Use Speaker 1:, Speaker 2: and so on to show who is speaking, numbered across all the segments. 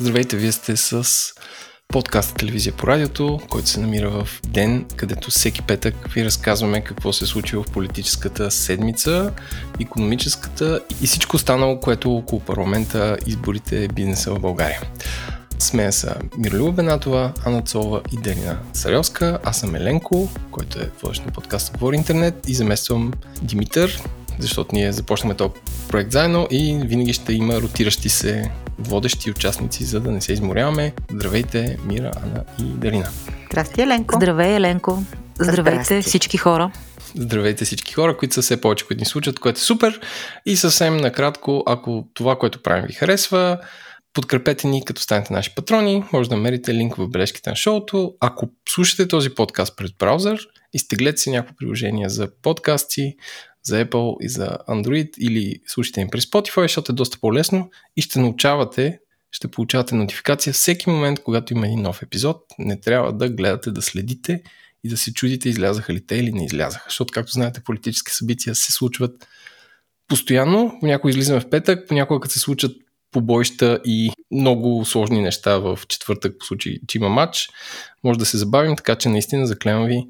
Speaker 1: Здравейте, вие сте с подкаст Телевизия по радиото, който се намира в ден, където всеки петък ви разказваме какво се случи в политическата седмица, економическата и всичко останало, което около парламента, изборите, бизнеса в България. С мен са Миролюба Бенатова, Анна Цова и Делина Сарелска. Аз съм Еленко, който е водещ на подкаста Говори Интернет и замествам Димитър, защото ние започнахме този проект заедно и винаги ще има ротиращи се водещи участници, за да не се изморяваме. Здравейте, Мира, Ана и Дарина.
Speaker 2: Здрасти, Еленко.
Speaker 3: Здравей, Еленко. Здравейте Здрасти. всички хора.
Speaker 1: Здравейте всички хора, които са все повече, които ни случат, което е супер. И съвсем накратко, ако това, което правим ви харесва, подкрепете ни, като станете наши патрони. Може да намерите линк в бележките на шоуто. Ако слушате този подкаст пред браузър, изтеглете си някакво приложение за подкасти, за Apple и за Android или слушайте им през Spotify, защото е доста по-лесно и ще научавате, ще получавате нотификация всеки момент, когато има един нов епизод. Не трябва да гледате, да следите и да се чудите излязаха ли те или не излязаха. Защото, както знаете, политически събития се случват постоянно. Понякога излизаме в петък, понякога като се случат побоища и много сложни неща в четвъртък, по случай, че има матч, може да се забавим, така че наистина заклевам ви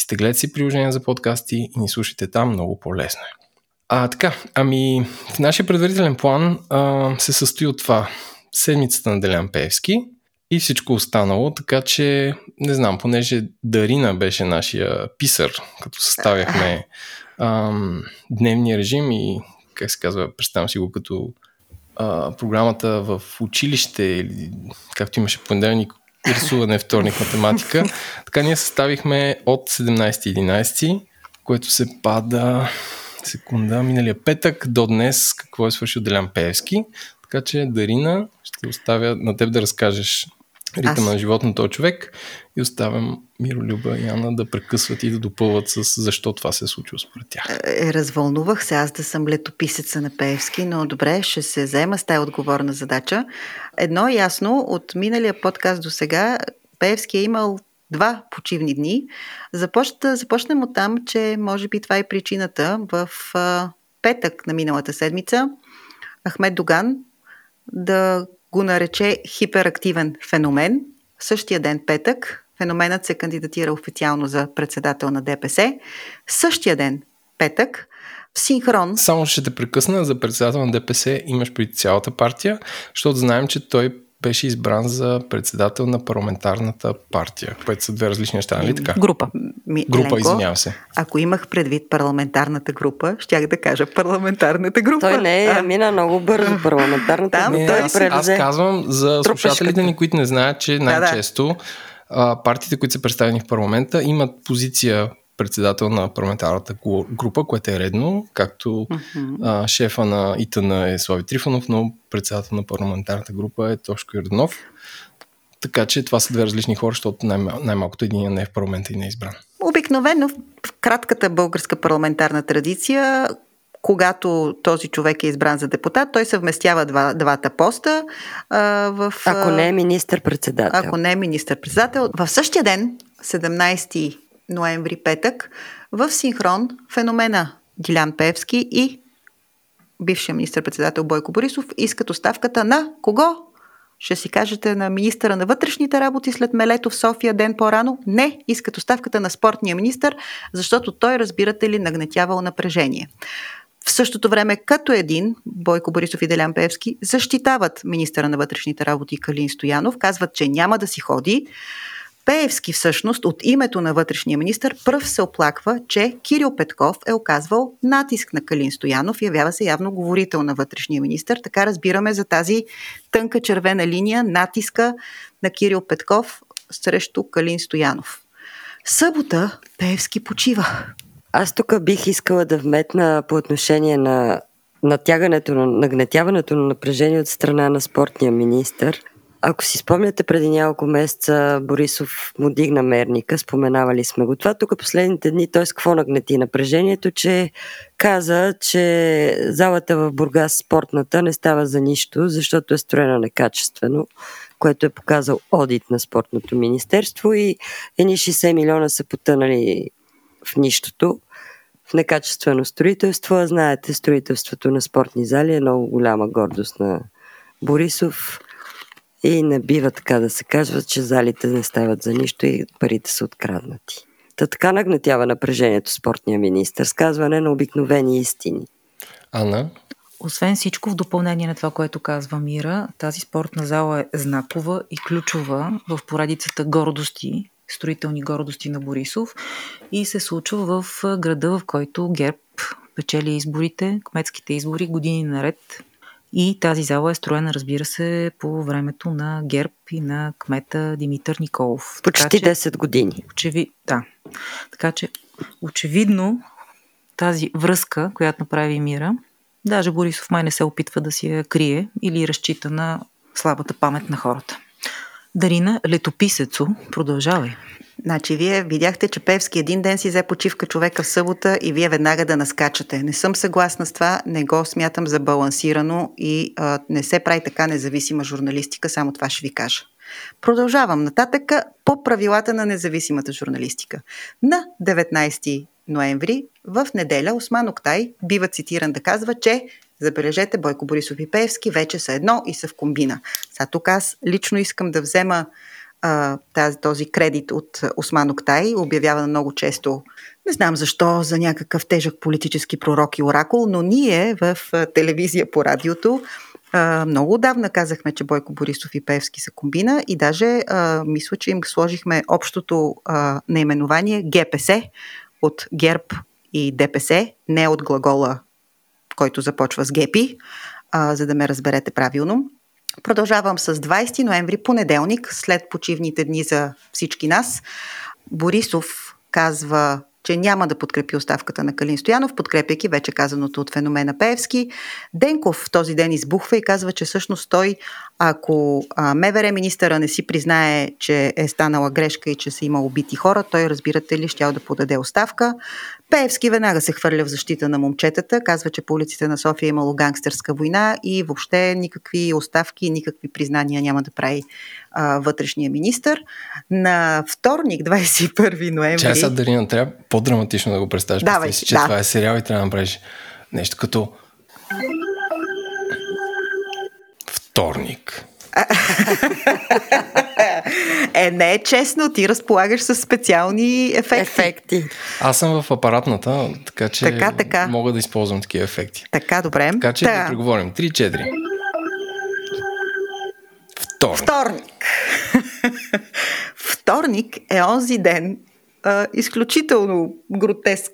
Speaker 1: изтеглете си приложение за подкасти и ни слушайте там, много по-лесно е. А, така, ами в нашия предварителен план а, се състои от това седмицата на Делян Певски и всичко останало, така че не знам, понеже Дарина беше нашия писар, като съставяхме ам, дневния режим и как се казва, представям си го като а, програмата в училище или както имаше понеделник рисуване вторник математика. Така ние съставихме от 17-11, което се пада секунда, миналия петък до днес какво е свършил Делян Пеевски. Така че, Дарина, ще оставя на теб да разкажеш ритъма на живот на този човек и оставям Миролюба и Анна да прекъсват и да допълват с защо това се е случило според тях.
Speaker 2: Е, развълнувах се аз да съм летописеца на Пеевски, но добре, ще се заема с тази отговорна задача. Едно е ясно, от миналия подкаст до сега Пеевски е имал два почивни дни. Започна, започнем от там, че може би това е причината в петък на миналата седмица Ахмед Доган да го нарече хиперактивен феномен. Същия ден петък феноменът се кандидатира официално за председател на ДПС. Същия ден петък в синхрон.
Speaker 1: Само ще те прекъсна за председател на ДПС имаш при цялата партия, защото знаем, че той беше избран за председател на парламентарната партия, което са две различни неща, нали така?
Speaker 3: Група.
Speaker 1: Ми, група, Еленко, извинявам се.
Speaker 2: Ако имах предвид парламентарната група, щях да кажа парламентарната група.
Speaker 3: Той не е, а... мина много бързо парламентарната
Speaker 1: Там,
Speaker 3: група.
Speaker 1: Не, аз, аз казвам за слушателите ни, които не знаят, че най-често да, да. партиите, които са представени в парламента, имат позиция председател на парламентарната група, което е редно, както uh-huh. а, шефа на ИТН е Слави Трифонов, но председател на парламентарната група е Тошко Йорданов. Така че това са две различни хора, защото най- най-малкото един не е в парламента и не е избран.
Speaker 2: Обикновено в кратката българска парламентарна традиция, когато този човек е избран за депутат, той съвместява два, двата поста. А, в,
Speaker 3: ако не е министър-председател.
Speaker 2: Ако не е министър-председател. В същия ден, 17 ноември, петък, в синхрон феномена Дилян Певски и бившия министр-председател Бойко Борисов искат оставката на кого? Ще си кажете на министъра на вътрешните работи след мелето в София ден по-рано? Не, искат оставката на спортния министр, защото той, разбирате ли, нагнетявал напрежение. В същото време, като един, Бойко Борисов и Делян Певски защитават министъра на вътрешните работи Калин Стоянов, казват, че няма да си ходи, Пеевски всъщност от името на вътрешния министр пръв се оплаква, че Кирил Петков е оказвал натиск на Калин Стоянов явява се явно говорител на вътрешния министр. Така разбираме за тази тънка червена линия натиска на Кирил Петков срещу Калин Стоянов. Събота Пеевски почива.
Speaker 3: Аз тук бих искала да вметна по отношение на натягането, нагнетяването на напрежение от страна на спортния министр. Ако си спомняте, преди няколко месеца Борисов му дигна мерника, споменавали сме го това. Тук последните дни той с какво нагнети напрежението, че каза, че залата в Бургас спортната не става за нищо, защото е строена некачествено, което е показал одит на спортното министерство и едни 60 милиона са потънали в нищото в некачествено строителство. Знаете, строителството на спортни зали е много голяма гордост на Борисов и не бива така да се казва, че залите не стават за нищо и парите са откраднати. Та така нагнетява напрежението спортния министр, сказване на обикновени истини.
Speaker 1: Ана?
Speaker 4: Освен всичко, в допълнение на това, което казва Мира, тази спортна зала е знакова и ключова в поредицата гордости, строителни гордости на Борисов и се случва в града, в който ГЕРБ печели изборите, кметските избори години наред. И тази зала е строена, разбира се, по времето на ГЕРБ и на кмета Димитър Николов.
Speaker 3: Почти така, 10 години.
Speaker 4: Очеви... Да. Така че, очевидно, тази връзка, която направи Мира, даже Борисов май не се опитва да си я крие или разчита на слабата памет на хората. Дарина, летописецо, продължавай.
Speaker 2: Значи, вие видяхте, че Певски един ден си взе почивка човека в събота и вие веднага да наскачате. Не съм съгласна с това, не го смятам за балансирано и а, не се прави така независима журналистика, само това ще ви кажа. Продължавам нататък по правилата на независимата журналистика. На 19 ноември, в неделя, Осман Октай бива цитиран да казва, че забележете, Бойко Борисов и Пеевски вече са едно и са в комбина. Сега тук аз лично искам да взема а, тази, този кредит от Осман Октай, обявява много често, не знам защо, за някакъв тежък политически пророк и оракул, но ние в телевизия по радиото а, много отдавна казахме, че Бойко Борисов и Певски са комбина и даже а, мисля, че им сложихме общото а, наименование ГПС от ГЕРБ и ДПС, не от глагола, който започва с гепи, а, за да ме разберете правилно. Продължавам с 20 ноември, понеделник, след почивните дни за всички нас. Борисов казва че няма да подкрепи оставката на Калин Стоянов, подкрепяйки вече казаното от феномена Пеевски. Денков в този ден избухва и казва, че всъщност той, ако МВР министъра не си признае, че е станала грешка и че са има убити хора, той, разбирате ли, щял да подаде оставка. Пеевски веднага се хвърля в защита на момчетата, казва, че по улиците на София е имало гангстерска война и въобще никакви оставки, никакви признания няма да прави а, вътрешния министр. На вторник, 21 ноември...
Speaker 1: Часа, Дарина, трябва по-драматично да го представиш. Давай, Представи си, че да. това е сериал и трябва да направиш нещо като вторник.
Speaker 2: Е, не е честно, ти разполагаш с специални ефекти. ефекти.
Speaker 1: Аз съм в апаратната, така че така, така. мога да използвам такива ефекти.
Speaker 2: Така, добре.
Speaker 1: Така че да преговорим. 3-4. Вторник.
Speaker 2: Вторник. Вторник е онзи ден, а, изключително гротеск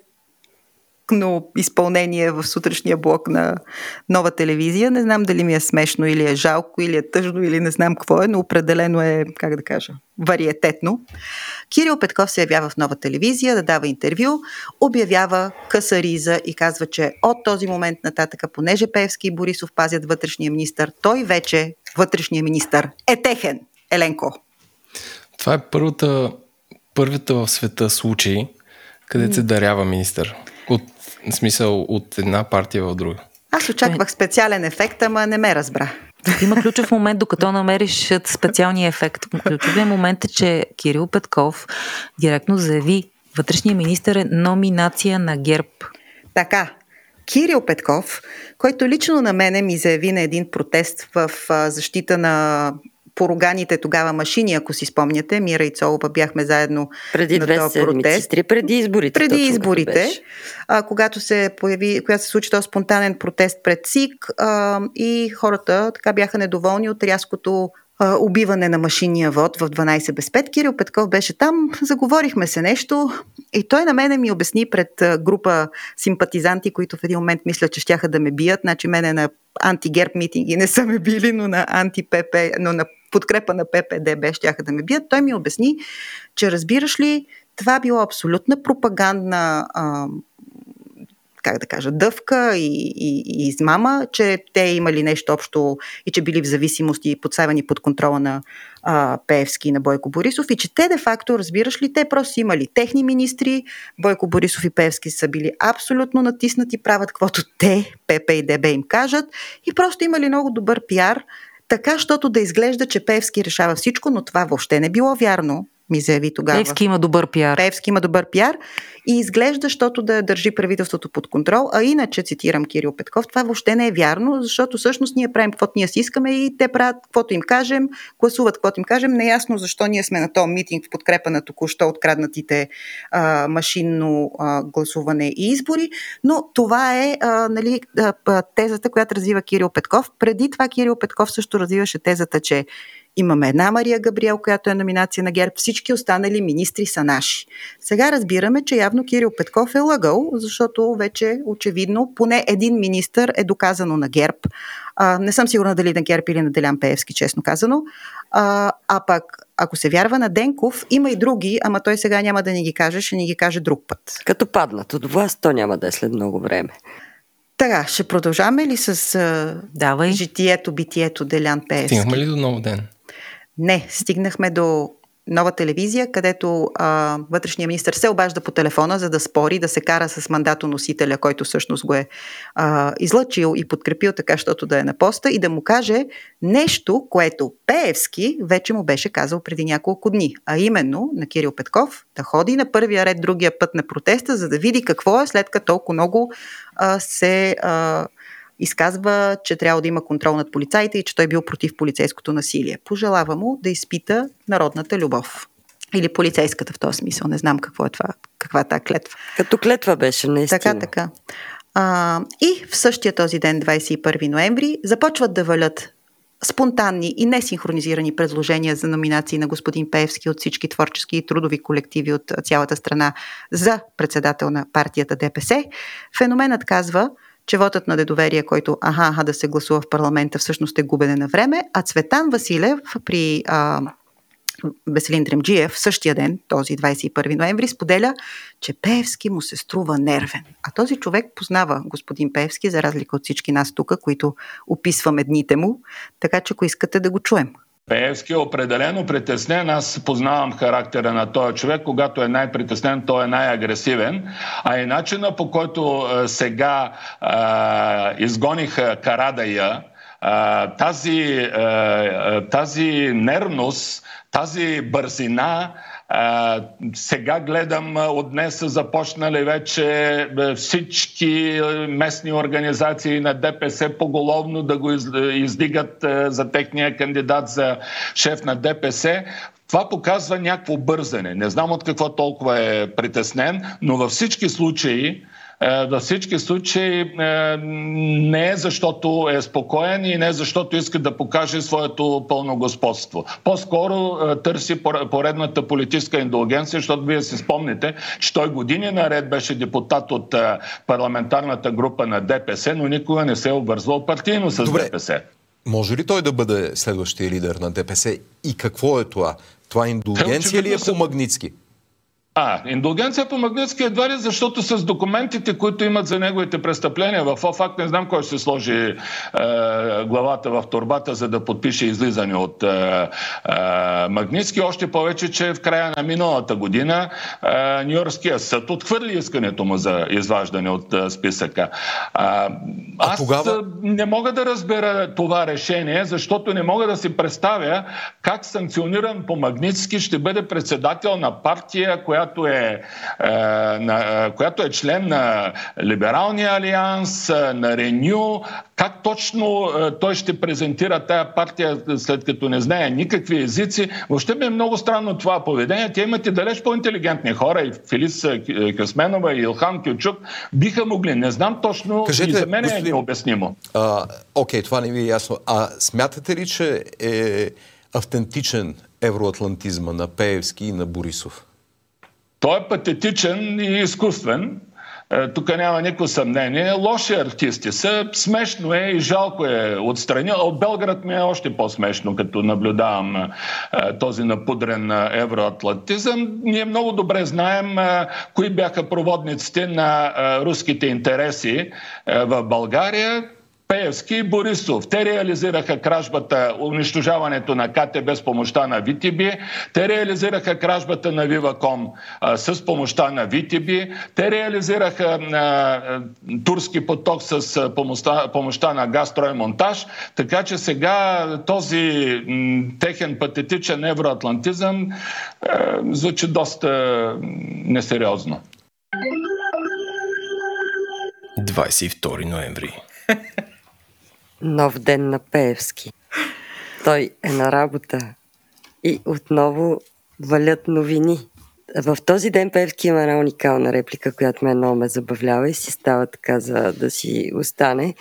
Speaker 2: но изпълнение в сутрешния блок на нова телевизия. Не знам дали ми е смешно или е жалко, или е тъжно, или не знам какво е, но определено е, как да кажа, вариететно. Кирил Петков се явява в нова телевизия да дава интервю, обявява къса риза и казва, че от този момент нататък, понеже Певски и Борисов пазят вътрешния министр, той вече, вътрешния министр, е техен. Еленко.
Speaker 1: Това е първата, първата в света случай, където се дарява министър. От в смисъл от една партия в друга.
Speaker 2: Аз очаквах специален ефект, ама не ме разбра.
Speaker 4: Има ключов момент, докато намериш специалния ефект. Ключовият момент е, че Кирил Петков директно заяви, вътрешния министр е номинация на ГЕРБ.
Speaker 2: Така, Кирил Петков, който лично на мене ми заяви на един протест в защита на поруганите тогава машини, ако си спомняте. Мира и Цолова бяхме заедно
Speaker 3: преди
Speaker 2: на
Speaker 3: този протест. Три преди изборите.
Speaker 2: Преди точно, изборите, а, когато се появи, когато се случи този спонтанен протест пред СИК а, и хората така бяха недоволни от рязкото убиване на машинния вод в 12 без 5. Кирил Петков беше там, заговорихме се нещо и той на мене ми обясни пред група симпатизанти, които в един момент мисля, че щяха да ме бият. Значи мене на антигерб митинги не са ме били, но на антипп, но на подкрепа на ППДБ щяха да ме бият. Той ми обясни, че разбираш ли, това било абсолютна пропагандна а, как да кажа, дъвка и, и, и измама, че те имали нещо общо и че били в зависимост и подсавани под контрола на а, Пеевски и на Бойко Борисов и че те де-факто, разбираш ли, те просто имали техни министри, Бойко Борисов и Пеевски са били абсолютно натиснати, правят каквото те, ПП и ДБ им кажат и просто имали много добър пиар, така, щото да изглежда, че Певски решава всичко, но това въобще не било вярно. Ми заяви тогава.
Speaker 4: Певски има добър пиар.
Speaker 2: Певски има добър пиар и изглежда, защото да държи правителството под контрол. А иначе, цитирам Кирил Петков, това въобще не е вярно, защото всъщност ние правим каквото ние си искаме и те правят каквото им кажем, гласуват каквото им кажем. Неясно защо ние сме на този митинг в подкрепа на току-що откраднатите а, машинно а, гласуване и избори, но това е а, нали, а, тезата, която развива Кирил Петков. Преди това Кирил Петков също развиваше тезата, че Имаме една Мария Габриел, която е номинация на ГЕРБ. Всички останали министри са наши. Сега разбираме, че явно Кирил Петков е лъгал, защото вече очевидно поне един министър е доказано на ГЕРБ. А, не съм сигурна дали на ГЕРБ или на Делян Пеевски, честно казано. А, а пък, ако се вярва на Денков, има и други, ама той сега няма да ни ги каже, ще ни ги каже друг път.
Speaker 3: Като паднат от власт, то няма да е след много време.
Speaker 2: Така, ще продължаваме ли с
Speaker 4: Давай.
Speaker 2: житието, битието Делян Пеевски?
Speaker 1: Стигнахме ли до нов ден?
Speaker 2: Не, стигнахме до нова телевизия, където а, вътрешния министр се обажда по телефона, за да спори, да се кара с мандатоносителя, който всъщност го е а, излъчил и подкрепил така, защото да е на поста и да му каже нещо, което Пеевски вече му беше казал преди няколко дни, а именно на Кирил Петков да ходи на първия ред другия път на протеста, за да види какво е след като толкова много а, се а, изказва, че трябва да има контрол над полицаите и че той бил против полицейското насилие. Пожелава му да изпита народната любов. Или полицейската в този смисъл. Не знам какво е това, каква е тази клетва.
Speaker 3: Като клетва беше, наистина.
Speaker 2: Така, така. А, и в същия този ден, 21 ноември, започват да валят спонтанни и несинхронизирани предложения за номинации на господин Пеевски от всички творчески и трудови колективи от цялата страна за председател на партията ДПС. Феноменът казва, че вотът на недоверие, който аха, аха да се гласува в парламента, всъщност е губене на време, а Цветан Василев при а, Веселин Дремджиев същия ден, този 21 ноември, споделя, че Пеевски му се струва нервен. А този човек познава господин Пеевски, за разлика от всички нас тук, които описваме дните му, така че ако искате да го чуем.
Speaker 5: Пеевски е определено притеснен. Аз познавам характера на този човек. Когато е най-притеснен, той е най-агресивен. А и начина по който е, сега е, изгониха Карадая, е, тази, е, тази нервност, тази бързина сега гледам от днес са започнали вече всички местни организации на ДПС поголовно да го издигат за техния кандидат за шеф на ДПС. Това показва някакво бързане. Не знам от какво толкова е притеснен, но във всички случаи във всички случаи е, не е защото е спокоен и не е защото иска да покаже своето пълно господство. По-скоро е, търси поредната политическа индулгенция, защото вие си спомните, че той години наред беше депутат от парламентарната група на ДПС, но никога не се е обвързвал партийно с Добре. ДПС.
Speaker 6: Може ли той да бъде следващия лидер на ДПС и какво е това? Това индулгенция ли е по Магницки?
Speaker 5: А, индулгенция по Магнитски едва ли, защото с документите, които имат за неговите престъпления в ОФАК, не знам кой ще сложи е, главата в турбата, за да подпише излизане от е, е, Магнитски. Още повече, че в края на миналата година е, Нью-Йоркския съд отхвърли искането му за изваждане от е, списъка. А, аз тогава... не мога да разбера това решение, защото не мога да си представя как санкциониран по Магнитски ще бъде председател на партия, която която е, е, на, е, която е член на Либералния алианс, е, на Реню, как точно е, той ще презентира тая партия, след като не знае никакви езици. Въобще ми е много странно това поведение. Те имат и далеч по-интелигентни хора. И Филис Късменова, и Илхан Кючук биха могли. Не знам точно. Кажете, и за мен господин, е необяснимо.
Speaker 6: А, окей, това не ви е ясно. А смятате ли, че е автентичен евроатлантизма на Пеевски и на Борисов?
Speaker 5: Той е патетичен и изкуствен. Е, тук няма никакво съмнение. Лоши артисти са. Смешно е и жалко е отстрани. От Белград ми е още по-смешно, като наблюдавам е, този напудрен евроатлантизъм. Ние много добре знаем е, кои бяха проводниците на руските интереси в България Пеевски и Борисов. Те реализираха кражбата, унищожаването на КТБ с помощта на ВТБ. Те реализираха кражбата на Виваком а, с помощта на ВТБ. Те реализираха а, турски поток с а, помощта, помощта на Газстрой Монтаж. Така че сега този м, техен патетичен евроатлантизъм а, звучи доста несериозно.
Speaker 1: 22 ноември.
Speaker 3: Нов ден на Пеевски. Той е на работа. И отново валят новини. В този ден Певски има една уникална реплика, която ме много ме забавлява и си става така за да си остане.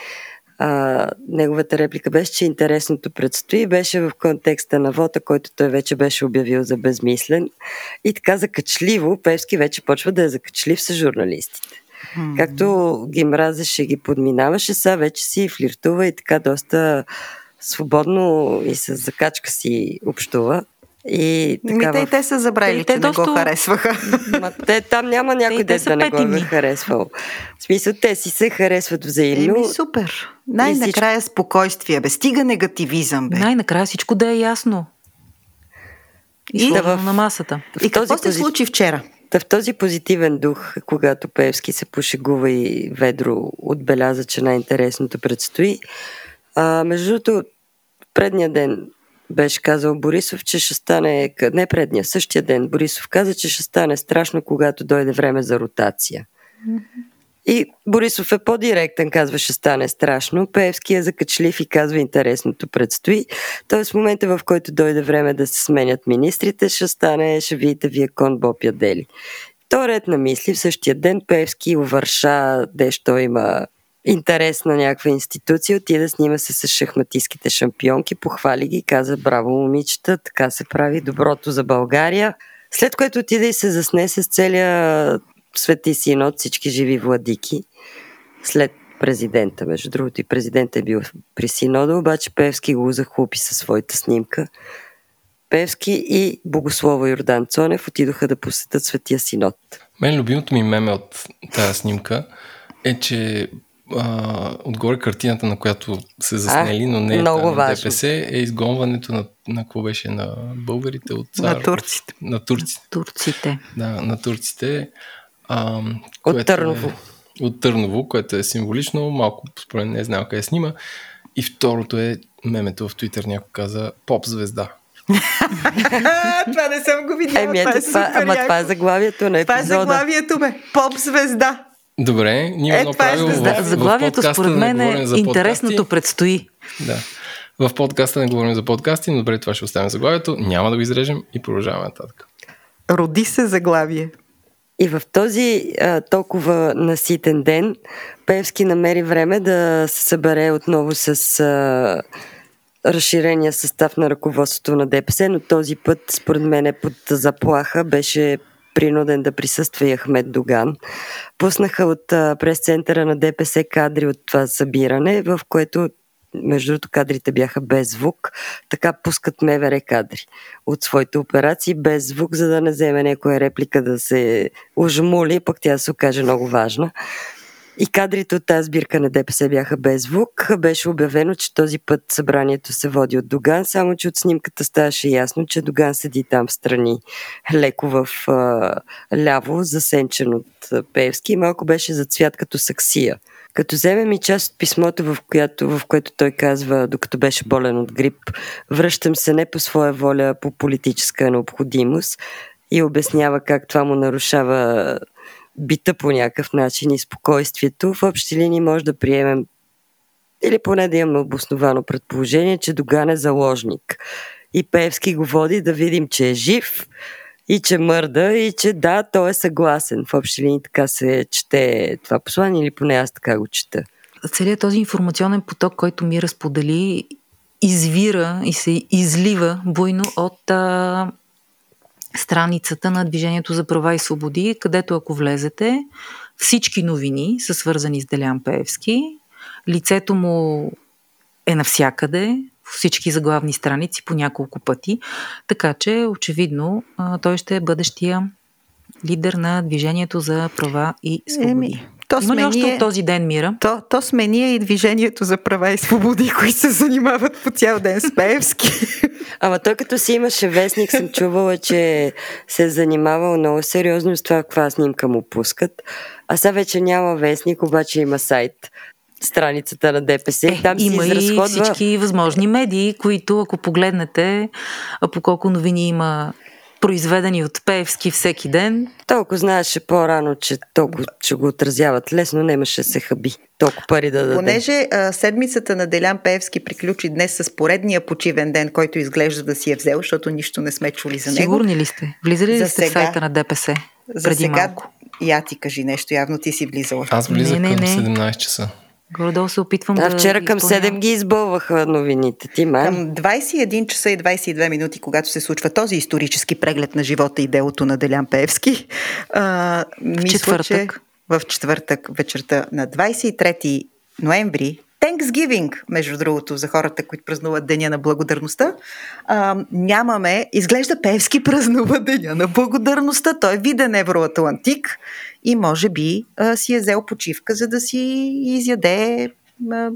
Speaker 3: А, неговата реплика беше, че интересното предстои, беше в контекста на вота, който той вече беше обявил за безмислен. И така закачливо, Певски вече почва да е закачлив с журналистите. Както ги мразеше, ги подминаваше, сега вече си флиртува и така доста свободно и с закачка си общува. И така,
Speaker 2: Ми, те, в... те са забравили, те, че те не го харесваха.
Speaker 3: Ма, те, там няма някой ден да не го е харесвал. В смисъл, те си се харесват взаимно.
Speaker 2: Еми, супер. Най-накрая всичко... спокойствие, бе. Стига негативизъм, бе.
Speaker 4: Най-накрая всичко да е ясно. И, и да в... на масата.
Speaker 2: И какво се случи вчера?
Speaker 3: Та в този позитивен дух, когато Певски се пошегува и ведро отбеляза, че най-интересното предстои, а, между другото, предния ден беше казал Борисов, че ще стане, не предния, същия ден Борисов каза, че ще стане страшно, когато дойде време за ротация. Mm-hmm. И Борисов е по-директен, казва, ще стане страшно. Пеевски е закачлив и казва, интересното предстои. Тоест в момента, в който дойде време да се сменят министрите, ще стане, ще видите вие кон Боб ядели. То ред на мисли, в същия ден Певски увърша, дещо има интерес на някаква институция, отида снима се с шахматистските шампионки, похвали ги, каза браво момичета, така се прави доброто за България. След което отида и се засне с целия Свети Синод, всички живи владики, след президента. Между другото и президент е бил при Синода, обаче Певски го захлупи със своята снимка. Певски и Богослова Йордан Цонев отидоха да посетят Светия Синод.
Speaker 1: Мен любимото ми меме от тази снимка е, че а, отгоре картината, на която се заснели, но не е
Speaker 3: много
Speaker 1: на ДПС, е изгонването на, на какво беше на българите от
Speaker 2: цар, На турците.
Speaker 1: На турците.
Speaker 4: Турците.
Speaker 1: Да, на турците. А,
Speaker 3: от Търново.
Speaker 1: Е, от Търново, което е символично, малко според не знам къде снима. И второто е мемето в Твитър, някой каза поп звезда.
Speaker 2: това не съм го видяла.
Speaker 3: Еми, ето, това, е ама това е заглавието на епизода.
Speaker 2: Това е заглавието, бе. Поп звезда.
Speaker 1: Добре, ние е,
Speaker 4: направим е в, Заглавието в според мен е интересното предстои.
Speaker 1: Да. В подкаста не говорим за подкасти, но добре, това ще оставим заглавието. Няма да го изрежем и продължаваме нататък.
Speaker 2: Роди се заглавие.
Speaker 3: И в този а, толкова наситен ден Певски намери време да се събере отново с а, разширения състав на ръководството на ДПС, но този път, според мен, под заплаха. Беше принуден да присъства и Ахмед Доган. Пуснаха от прес-центъра на ДПС кадри от това събиране, в което между другото кадрите бяха без звук, така пускат МВР кадри от своите операции без звук, за да не вземе някоя реплика да се ожмули, пък тя се окаже много важна. И кадрите от тази сбирка на ДПС бяха без звук. Беше обявено, че този път събранието се води от Доган, само че от снимката ставаше ясно, че Доган седи там в страни, леко в а, ляво, засенчен от Певски и малко беше зацвят като саксия. Като вземем и част от писмото, в, която, в което той казва, докато беше болен от грип, връщам се не по своя воля, по политическа необходимост и обяснява как това му нарушава бита по някакъв начин и спокойствието, в общи линии може да приемем или поне да имаме обосновано предположение, че Доган е заложник. И Певски го води да видим, че е жив и че мърда и че да, той е съгласен. В общи линии така се чете това послание или поне аз така го чета.
Speaker 4: Целият този информационен поток, който ми разподели, извира и се излива буйно от а, страницата на Движението за права и свободи, където ако влезете, всички новини са свързани с Делян Пеевски. Лицето му е навсякъде, всички заглавни страници по няколко пъти, така че очевидно той ще е бъдещия лидер на Движението за права и свободи. Еми,
Speaker 2: То
Speaker 4: Има ли още
Speaker 2: смени-
Speaker 4: от този ден мира?
Speaker 2: То, то смени и движението за права и свободи, които се занимават по цял ден с Пеевски.
Speaker 3: Ама той като си имаше вестник, съм чувала, че се е занимавал много сериозно с това, каква снимка му пускат. А сега вече няма вестник, обаче има сайт. Страницата на ДПС.
Speaker 4: Е,
Speaker 3: Там
Speaker 4: има
Speaker 3: си
Speaker 4: и
Speaker 3: изразходва...
Speaker 4: всички възможни медии, които ако погледнете, по колко новини има произведени от Пеевски всеки ден,
Speaker 3: Толкова знаеше по-рано, че толкова ще го отразяват лесно, нямаше се хаби. Толкова пари да даде.
Speaker 2: Понеже а, седмицата на Делян Пеевски приключи днес с поредния почивен ден, който изглежда да си е взел, защото нищо не сме чули за него.
Speaker 4: сигурни ли сте? Влизали ли
Speaker 2: За
Speaker 4: сте в
Speaker 2: сега-
Speaker 4: сайта на ДПС
Speaker 2: За
Speaker 4: преди
Speaker 2: сега,
Speaker 4: малко?
Speaker 2: я ти кажи нещо, явно ти си влизала.
Speaker 1: Аз влизах
Speaker 4: Не, не,
Speaker 1: към
Speaker 4: не.
Speaker 1: 17 часа.
Speaker 4: Горе-долу се опитвам
Speaker 3: А
Speaker 4: да
Speaker 3: вчера към
Speaker 4: изпълнявам.
Speaker 3: 7 ги избълваха новините. Ти, май?
Speaker 2: Към 21 часа и 22 минути, когато се случва този исторически преглед на живота и делото на Делян Пеевски, а, мисля,
Speaker 4: четвъртък.
Speaker 2: че в четвъртък вечерта на 23 ноември, Thanksgiving, между другото, за хората, които празнуват Деня на благодарността, а, нямаме, изглежда Певски празнува Деня на благодарността. Той е виден евроатлантик и може би а, си е взел почивка, за да си изяде а,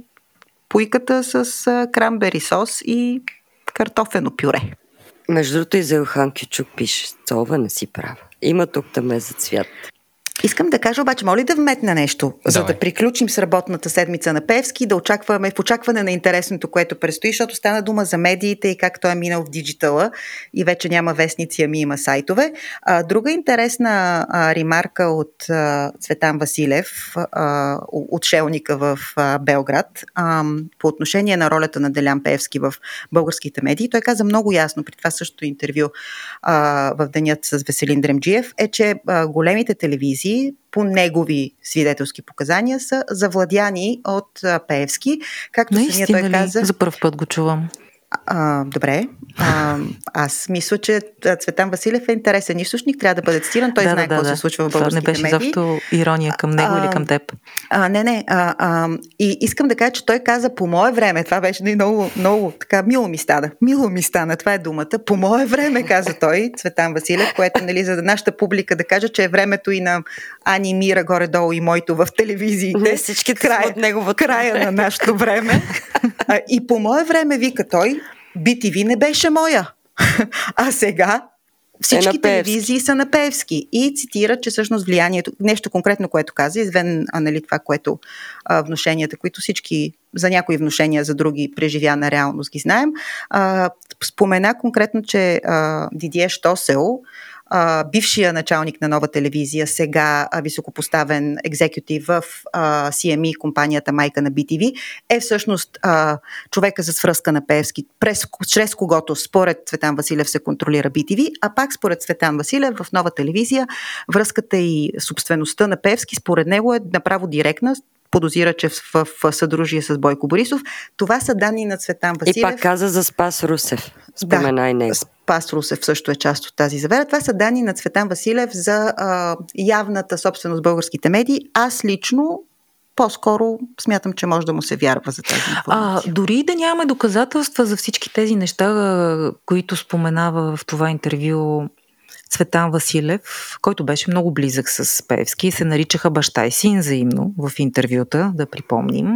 Speaker 2: пуйката с а, кранбери сос и картофено пюре.
Speaker 3: Между другото и за Илхан Кючук пише, това не си права. Има тук таме за цвят.
Speaker 2: Искам да кажа обаче, моля да вметна нещо, за
Speaker 1: Давай.
Speaker 2: да приключим с работната седмица на Певски, да очакваме в очакване на интересното, което предстои, защото стана дума за медиите и как той е минал в диджитала и вече няма вестници, ами има сайтове. А, друга интересна а, ремарка от а, Цветан Василев, а, отшелника в а, Белград, а, по отношение на ролята на Делян Певски в българските медии. Той каза много ясно при това същото интервю а, в денят с Веселин Дремджиев, е, че а, големите телевизии по негови свидетелски показания са завладяни от Пеевски, както самия
Speaker 4: Наистина
Speaker 2: той
Speaker 4: ли?
Speaker 2: каза.
Speaker 4: За първ път го чувам.
Speaker 2: А, добре. А, аз мисля, че Цветан Василев е интересен източник, трябва да бъде цитиран. Той
Speaker 4: да,
Speaker 2: знае
Speaker 4: да,
Speaker 2: какво
Speaker 4: да,
Speaker 2: се случва в
Speaker 4: Това не
Speaker 2: българските
Speaker 4: беше
Speaker 2: медии.
Speaker 4: защо ирония към него
Speaker 2: А,
Speaker 4: или към теб.
Speaker 2: А, не, не. А, а, и искам да кажа, че той каза по мое време. Това беше много, много така мило ми стана. Мило ми стана, това е думата. По мое време, каза той, Цветан Василев, което нали, за нашата публика да кажа, че е времето и на Ани Мира горе-долу и моето в телевизиите.
Speaker 3: Не всичките са от неговото
Speaker 2: края на нашето време. А, и по мое време, вика той, BTV не беше моя. А сега всички
Speaker 3: Е на
Speaker 2: телевизии са на Певски. И цитира, че всъщност влиянието, нещо конкретно, което каза, извън нали, това, което а, вношенията, които всички за някои вношения, за други преживяна реалност ги знаем, а, спомена конкретно, че а, Дидие Штосел, а, бившия началник на нова телевизия, сега високопоставен екзекютив в а, CME, компанията майка на BTV, е всъщност а, човека за свръзка на Певски, през, чрез когото според Цветан Василев се контролира BTV, а пак според Цветан Василев в нова телевизия връзката и собствеността на Певски според него е направо директна, подозира, че в, в, съдружие с Бойко Борисов. Това са данни на Цветан Василев.
Speaker 3: И пак каза за Спас Русев. Спомена и него.
Speaker 2: Спас Русев също е част от тази завера. Това са данни на Цветан Василев за а, явната собственост българските медии. Аз лично по-скоро смятам, че може да му се вярва за тази
Speaker 4: А,
Speaker 2: информация.
Speaker 4: дори и да нямаме доказателства за всички тези неща, а, които споменава в това интервю Цветан Василев, който беше много близък с Певски и се наричаха баща и син взаимно в интервюта, да припомним,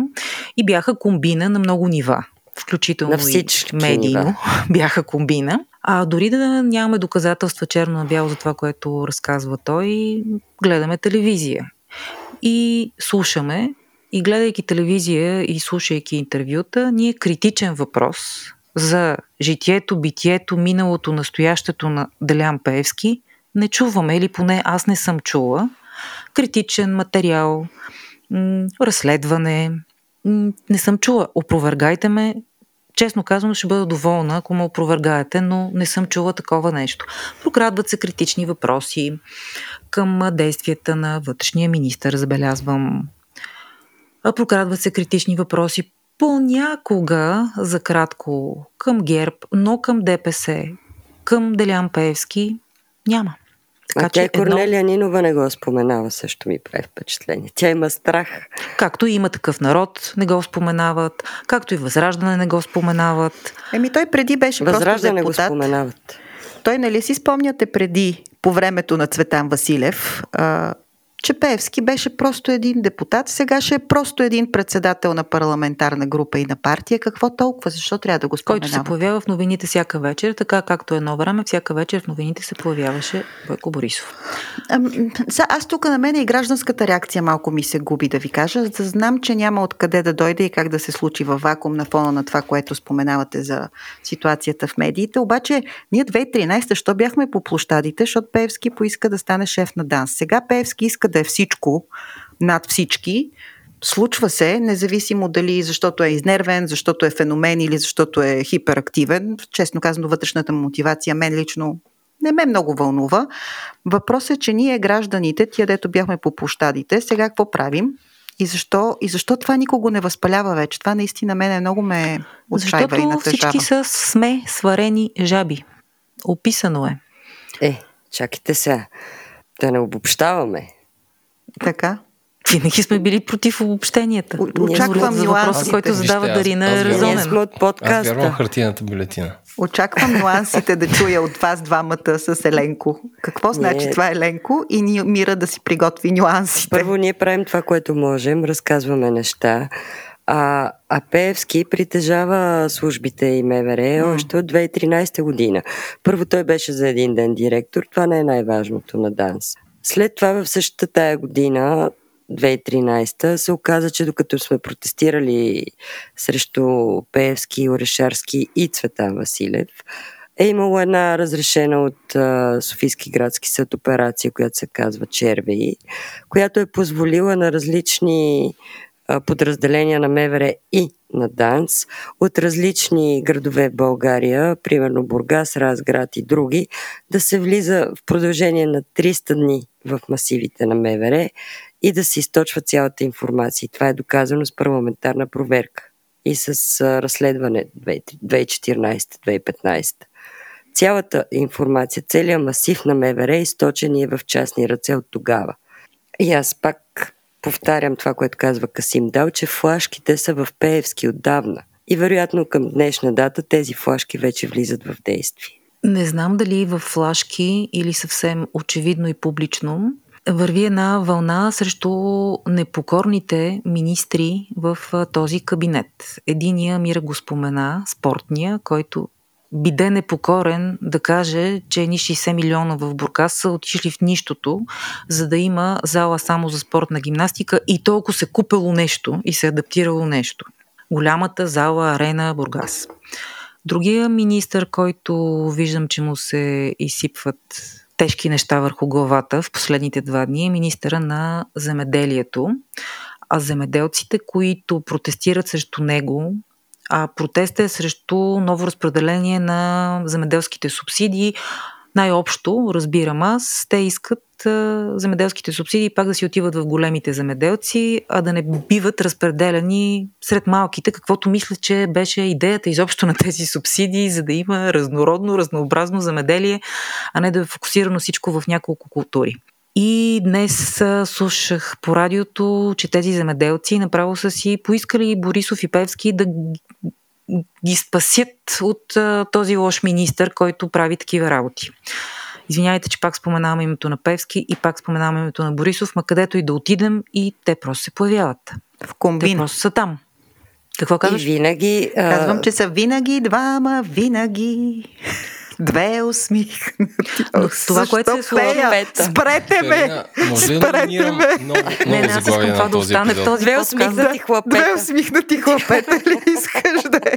Speaker 4: и бяха комбина на много нива, включително
Speaker 3: На всички
Speaker 4: и медийно бяха комбина. А дори да нямаме доказателства черно на бяло за това, което разказва той, гледаме телевизия и слушаме. И гледайки телевизия и слушайки интервюта, ние критичен въпрос за житието, битието, миналото, настоящето на Делян Пеевски не чуваме, или поне аз не съм чула. Критичен материал, разследване, не съм чула. Опровергайте ме, честно казано ще бъда доволна, ако ме опровергаете, но не съм чула такова нещо. Прокрадват се критични въпроси към действията на вътрешния министр, забелязвам. Прокрадват се критични въпроси понякога за кратко към ГЕРБ, но към ДПС, към Делян Пеевски няма.
Speaker 3: А тя и Корнелия Нинова не го споменава, също ми прави впечатление. Тя има страх.
Speaker 4: Както и има такъв народ, не го споменават, както и Възраждане не го споменават.
Speaker 2: Еми той преди беше
Speaker 3: Възраждане
Speaker 2: просто
Speaker 3: го
Speaker 2: депутат.
Speaker 3: споменават.
Speaker 2: Той, нали си спомняте преди, по времето на Цветан Василев, а, че Певски беше просто един депутат, сега ще е просто един председател на парламентарна група и на партия. Какво толкова? Защо трябва да го споменавам?
Speaker 4: Който се появява в новините всяка вечер, така както едно време, всяка вечер в новините се появяваше Бойко Борисов.
Speaker 2: А, аз тук на мен и гражданската реакция малко ми се губи, да ви кажа. Да знам, че няма откъде да дойде и как да се случи във вакуум на фона на това, което споменавате за ситуацията в медиите. Обаче ние 2013 що бяхме по площадите, защото Певски поиска да стане шеф на ДАНС. Сега Певски иска да е всичко над всички. Случва се, независимо дали защото е изнервен, защото е феномен или защото е хиперактивен. Честно казано, вътрешната мотивация мен лично не ме много вълнува. Въпросът е, че ние гражданите, тия дето бяхме по площадите, сега какво правим? И защо, и защо това никого не възпалява вече? Това наистина мене много ме
Speaker 4: отчаива
Speaker 2: и
Speaker 4: натъжава. всички са сме сварени жаби. Описано е.
Speaker 3: Е, чакайте сега. Да не обобщаваме.
Speaker 2: Така.
Speaker 4: Винаги сме били против обобщенията.
Speaker 2: Очаквам
Speaker 4: за въпроса, който задава Дарина е резонен.
Speaker 3: Ние сме от подкаста.
Speaker 1: Аз вярвам хартияната бюлетина.
Speaker 2: Очаквам нюансите да чуя от вас двамата с Еленко. Какво не. значи това Еленко и ние Мира да си приготви нюансите?
Speaker 3: Първо ние правим това, което можем, разказваме неща. А, а Пеевски притежава службите и МВР mm. още от 2013 година. Първо той беше за един ден директор, това не е най-важното на ДАНС. След това в същата тая година 2013 се оказа, че докато сме протестирали срещу Пеевски, Орешарски и Цветан Василев, е имало една разрешена от Софийски градски съд операция, която се казва Червеи, която е позволила на различни подразделения на МВР и на ДАНС от различни градове в България, примерно Бургас, Разград и други, да се влиза в продължение на 300 дни в масивите на МВР и да се източва цялата информация. Това е доказано с парламентарна проверка и с разследване 2014-2015. Цялата информация, целият масив на МВР е източен и е в частни ръце от тогава. И аз пак повтарям това, което казва Касим Дал, че флашките са в Пеевски отдавна. И вероятно към днешна дата тези флашки вече влизат в действие.
Speaker 4: Не знам дали в флашки или съвсем очевидно и публично върви една вълна срещу непокорните министри в този кабинет. Единия Мира го спомена, спортния, който биде непокорен да каже, че ни 60 милиона в Буркас са отишли в нищото, за да има зала само за спортна гимнастика и толкова се купело нещо и се адаптирало нещо. Голямата зала арена Бургас. Другия министър, който виждам, че му се изсипват тежки неща върху главата в последните два дни е министъра на земеделието. А земеделците, които протестират срещу него, а протеста е срещу ново разпределение на земеделските субсидии, най-общо, разбирам аз, те искат а, земеделските субсидии пак да си отиват в големите земеделци, а да не биват разпределени сред малките, каквото мисля, че беше идеята изобщо на тези субсидии, за да има разнородно, разнообразно земеделие, а не да е фокусирано всичко в няколко култури. И днес слушах по радиото, че тези земеделци направо са си поискали Борисов и Певски да ги спасят от а, този лош министр, който прави такива работи. Извинявайте, че пак споменавам името на Певски и пак споменавам името на Борисов, ма където и да отидем и те просто се появяват.
Speaker 2: В комбин.
Speaker 4: Те просто са там. Какво казваш?
Speaker 3: И винаги...
Speaker 2: А... Казвам, че са винаги двама, винаги. Две усмихнати.
Speaker 4: Но това, което се е случва...
Speaker 2: Спрете ме! Спрете ме!
Speaker 1: Много, много не, аз искам това да остане в този
Speaker 3: Две усмихнати хлапета.
Speaker 2: Две усмихнати хлапета ли искаш да е?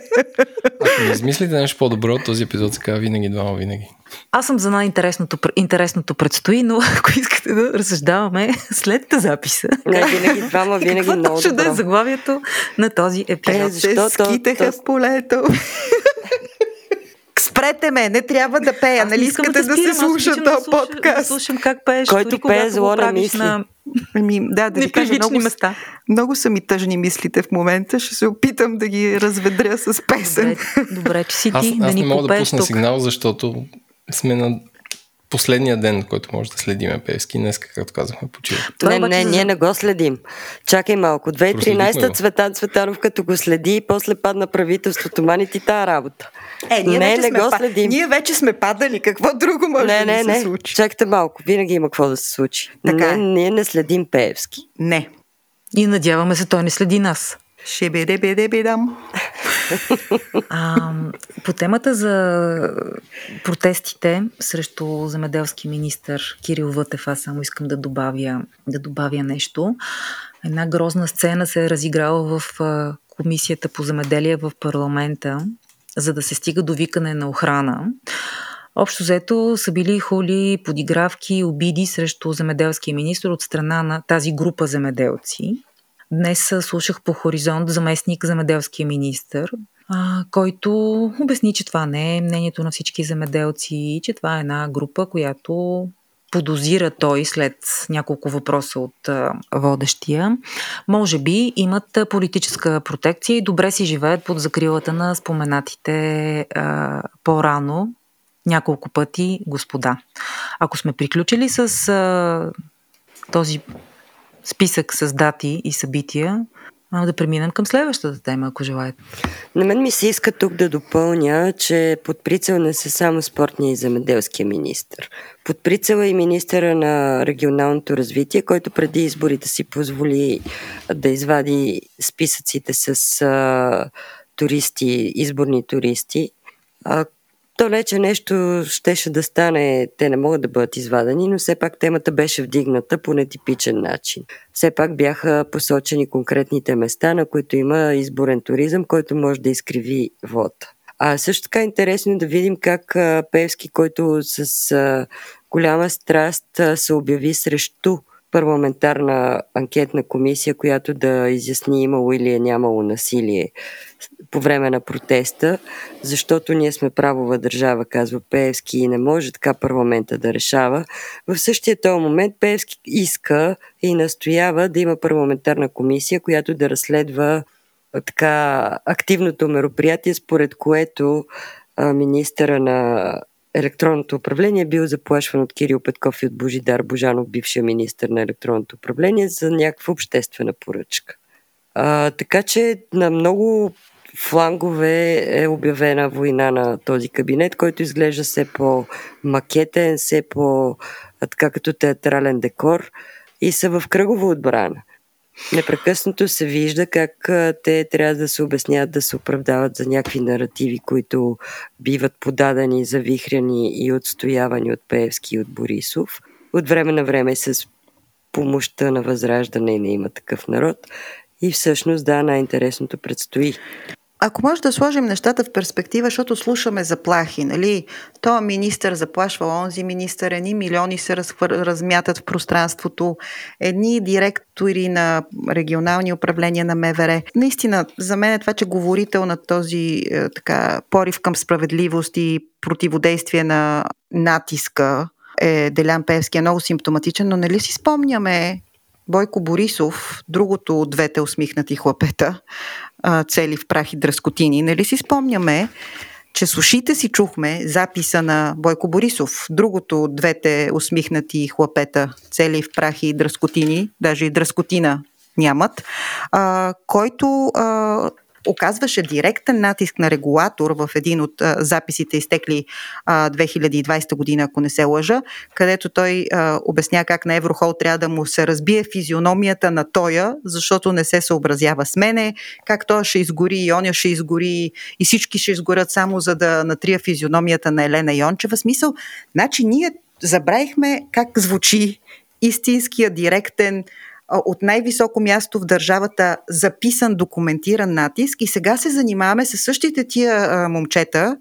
Speaker 1: Ако не измислите нещо по-добро, този епизод се казва винаги двама винаги.
Speaker 4: Аз съм за най-интересното интересното предстои, но ако искате да разсъждаваме след записа.
Speaker 3: Не, винаги двама, винаги много
Speaker 4: добро. да е заглавието на този епизод.
Speaker 2: Е, защо скитаха в полето. Спрете ме, не трябва да пея. Нали искате да, да се слуша този подкаст? Да
Speaker 4: слушам как пееш,
Speaker 3: Който дори пее зло на мисли. На...
Speaker 2: Ами, да, да ви кажа, много, места. много са ми тъжни мислите в момента. Ще се опитам да ги разведря с песен.
Speaker 4: Добре, добре че си ти
Speaker 1: аз,
Speaker 4: да
Speaker 1: аз
Speaker 4: ни
Speaker 1: не мога да пусна
Speaker 4: тук.
Speaker 1: сигнал, защото сме на последния ден, който може да следиме Певски. Днес, както казахме, почива.
Speaker 3: Не, не, ние не го следим. Чакай малко. 2013 Цветан Цветанов като го следи и после падна правителството. Мани ти тази работа.
Speaker 2: Е, ние не, вече не сме го следим. Ние вече сме падали. Какво друго може
Speaker 3: не,
Speaker 2: да
Speaker 3: не,
Speaker 2: се
Speaker 3: не.
Speaker 2: случи?
Speaker 3: Чакайте малко. Винаги има какво да се случи. Така не, е. ние не следим Пеевски.
Speaker 2: Не.
Speaker 4: И надяваме се, той не следи нас.
Speaker 2: Бидам.
Speaker 4: А, по темата за протестите срещу земеделски министр Кирил Вътев, аз само искам да добавя, да добавя нещо. Една грозна сцена се е разиграла в Комисията по земеделие в парламента, за да се стига до викане на охрана. Общо взето са били хули, подигравки, обиди срещу земеделския министр от страна на тази група земеделци. Днес слушах по хоризонт заместник земеделския министр, който обясни, че това не е мнението на всички земеделци, че това е една група, която подозира той след няколко въпроса от водещия, може би имат политическа протекция и добре си живеят под закрилата на споменатите а, по-рано няколко пъти господа. Ако сме приключили с а, този списък с дати и събития, да преминем към следващата тема, ако желаете.
Speaker 3: На мен ми се иска тук да допълня, че под прицел не са само спортния и земеделския министр. Под прицел е и министъра на регионалното развитие, който преди изборите си позволи да извади списъците с а, туристи, изборни туристи, а, Далече нещо щеше да стане, те не могат да бъдат извадени, но все пак темата беше вдигната по нетипичен начин. Все пак бяха посочени конкретните места, на които има изборен туризъм, който може да изкриви вод. А също така е интересно да видим как Певски, който с голяма страст се обяви срещу парламентарна анкетна комисия, която да изясни имало или е нямало насилие по време на протеста, защото ние сме правова държава, казва Пеевски, и не може така парламента да решава. В същия този момент Пеевски иска и настоява да има парламентарна комисия, която да разследва така активното мероприятие, според което министъра на електронното управление бил заплашван от Кирил Петков и от Божидар Божанов, бившия министр на електронното управление, за някаква обществена поръчка. А, така че на много флангове е обявена война на този кабинет, който изглежда все по-макетен, все по- така като театрален декор и са в кръгова отбрана. Непрекъснато се вижда как те трябва да се обясняват, да се оправдават за някакви наративи, които биват подадени, завихряни и отстоявани от Пеевски и от Борисов. От време на време с помощта на Възраждане и не има такъв народ. И всъщност, да, най-интересното предстои.
Speaker 2: Ако може да сложим нещата в перспектива, защото слушаме заплахи, нали? То министър заплашва онзи министър, едни милиони се раз, размятат в пространството, едни директори на регионални управления на МВР. Наистина, за мен е това, че говорител на този е, така, порив към справедливост и противодействие на натиска е Делян Певски е много симптоматичен, но нали си спомняме Бойко Борисов, другото от двете усмихнати хлапета, цели в прах и дръскотини. Нали си спомняме, че с ушите си чухме записа на Бойко Борисов, другото от двете усмихнати хлапета, цели в прах и дръскотини, даже и дръскотина нямат, а, който а, оказваше директен натиск на регулатор в един от записите, изтекли а, 2020 година, ако не се лъжа, където той обясня как на Еврохол трябва да му се разбие физиономията на тоя, защото не се съобразява с мене, как той ще изгори и оня ще изгори и всички ще изгорят само за да натрия физиономията на Елена Йончева. Смисъл, значи ние забравихме как звучи истинския директен от най-високо място в държавата записан, документиран натиск и сега се занимаваме с същите тия момчета,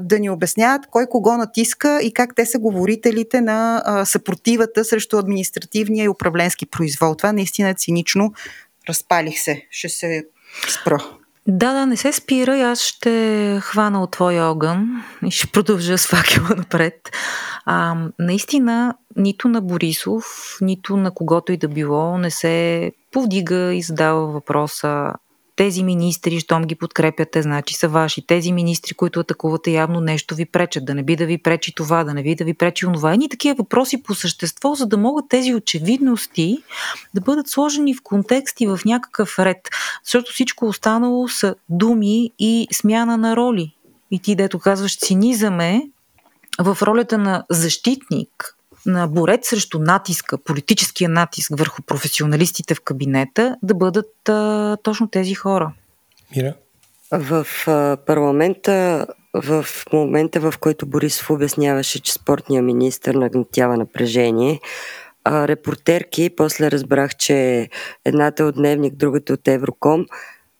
Speaker 2: да ни обясняват кой кого натиска и как те са говорителите на съпротивата срещу административния и управленски произвол. Това наистина е цинично. Разпалих се. Ще се спра.
Speaker 4: Да, да, не се спира и аз ще хвана от твоя огън и ще продължа с факела напред. А, наистина, нито на Борисов, нито на когото и да било не се повдига и задава въпроса тези министри, щом ги подкрепяте, значи са ваши. Тези министри, които атакувате, явно нещо ви пречат. Да не би да ви пречи това, да не би да ви пречи онова. Едни такива въпроси по същество, за да могат тези очевидности да бъдат сложени в контекст и в някакъв ред. Защото всичко останало са думи и смяна на роли. И ти, дето казваш, цинизъм е в ролята на защитник борец срещу натиска, политическия натиск върху професионалистите в кабинета, да бъдат а, точно тези хора.
Speaker 1: Мира?
Speaker 3: В а, парламента, в момента в който Борисов обясняваше, че спортния министр нагнетява напрежение, а, репортерки, после разбрах, че едната от Дневник, другата от Евроком,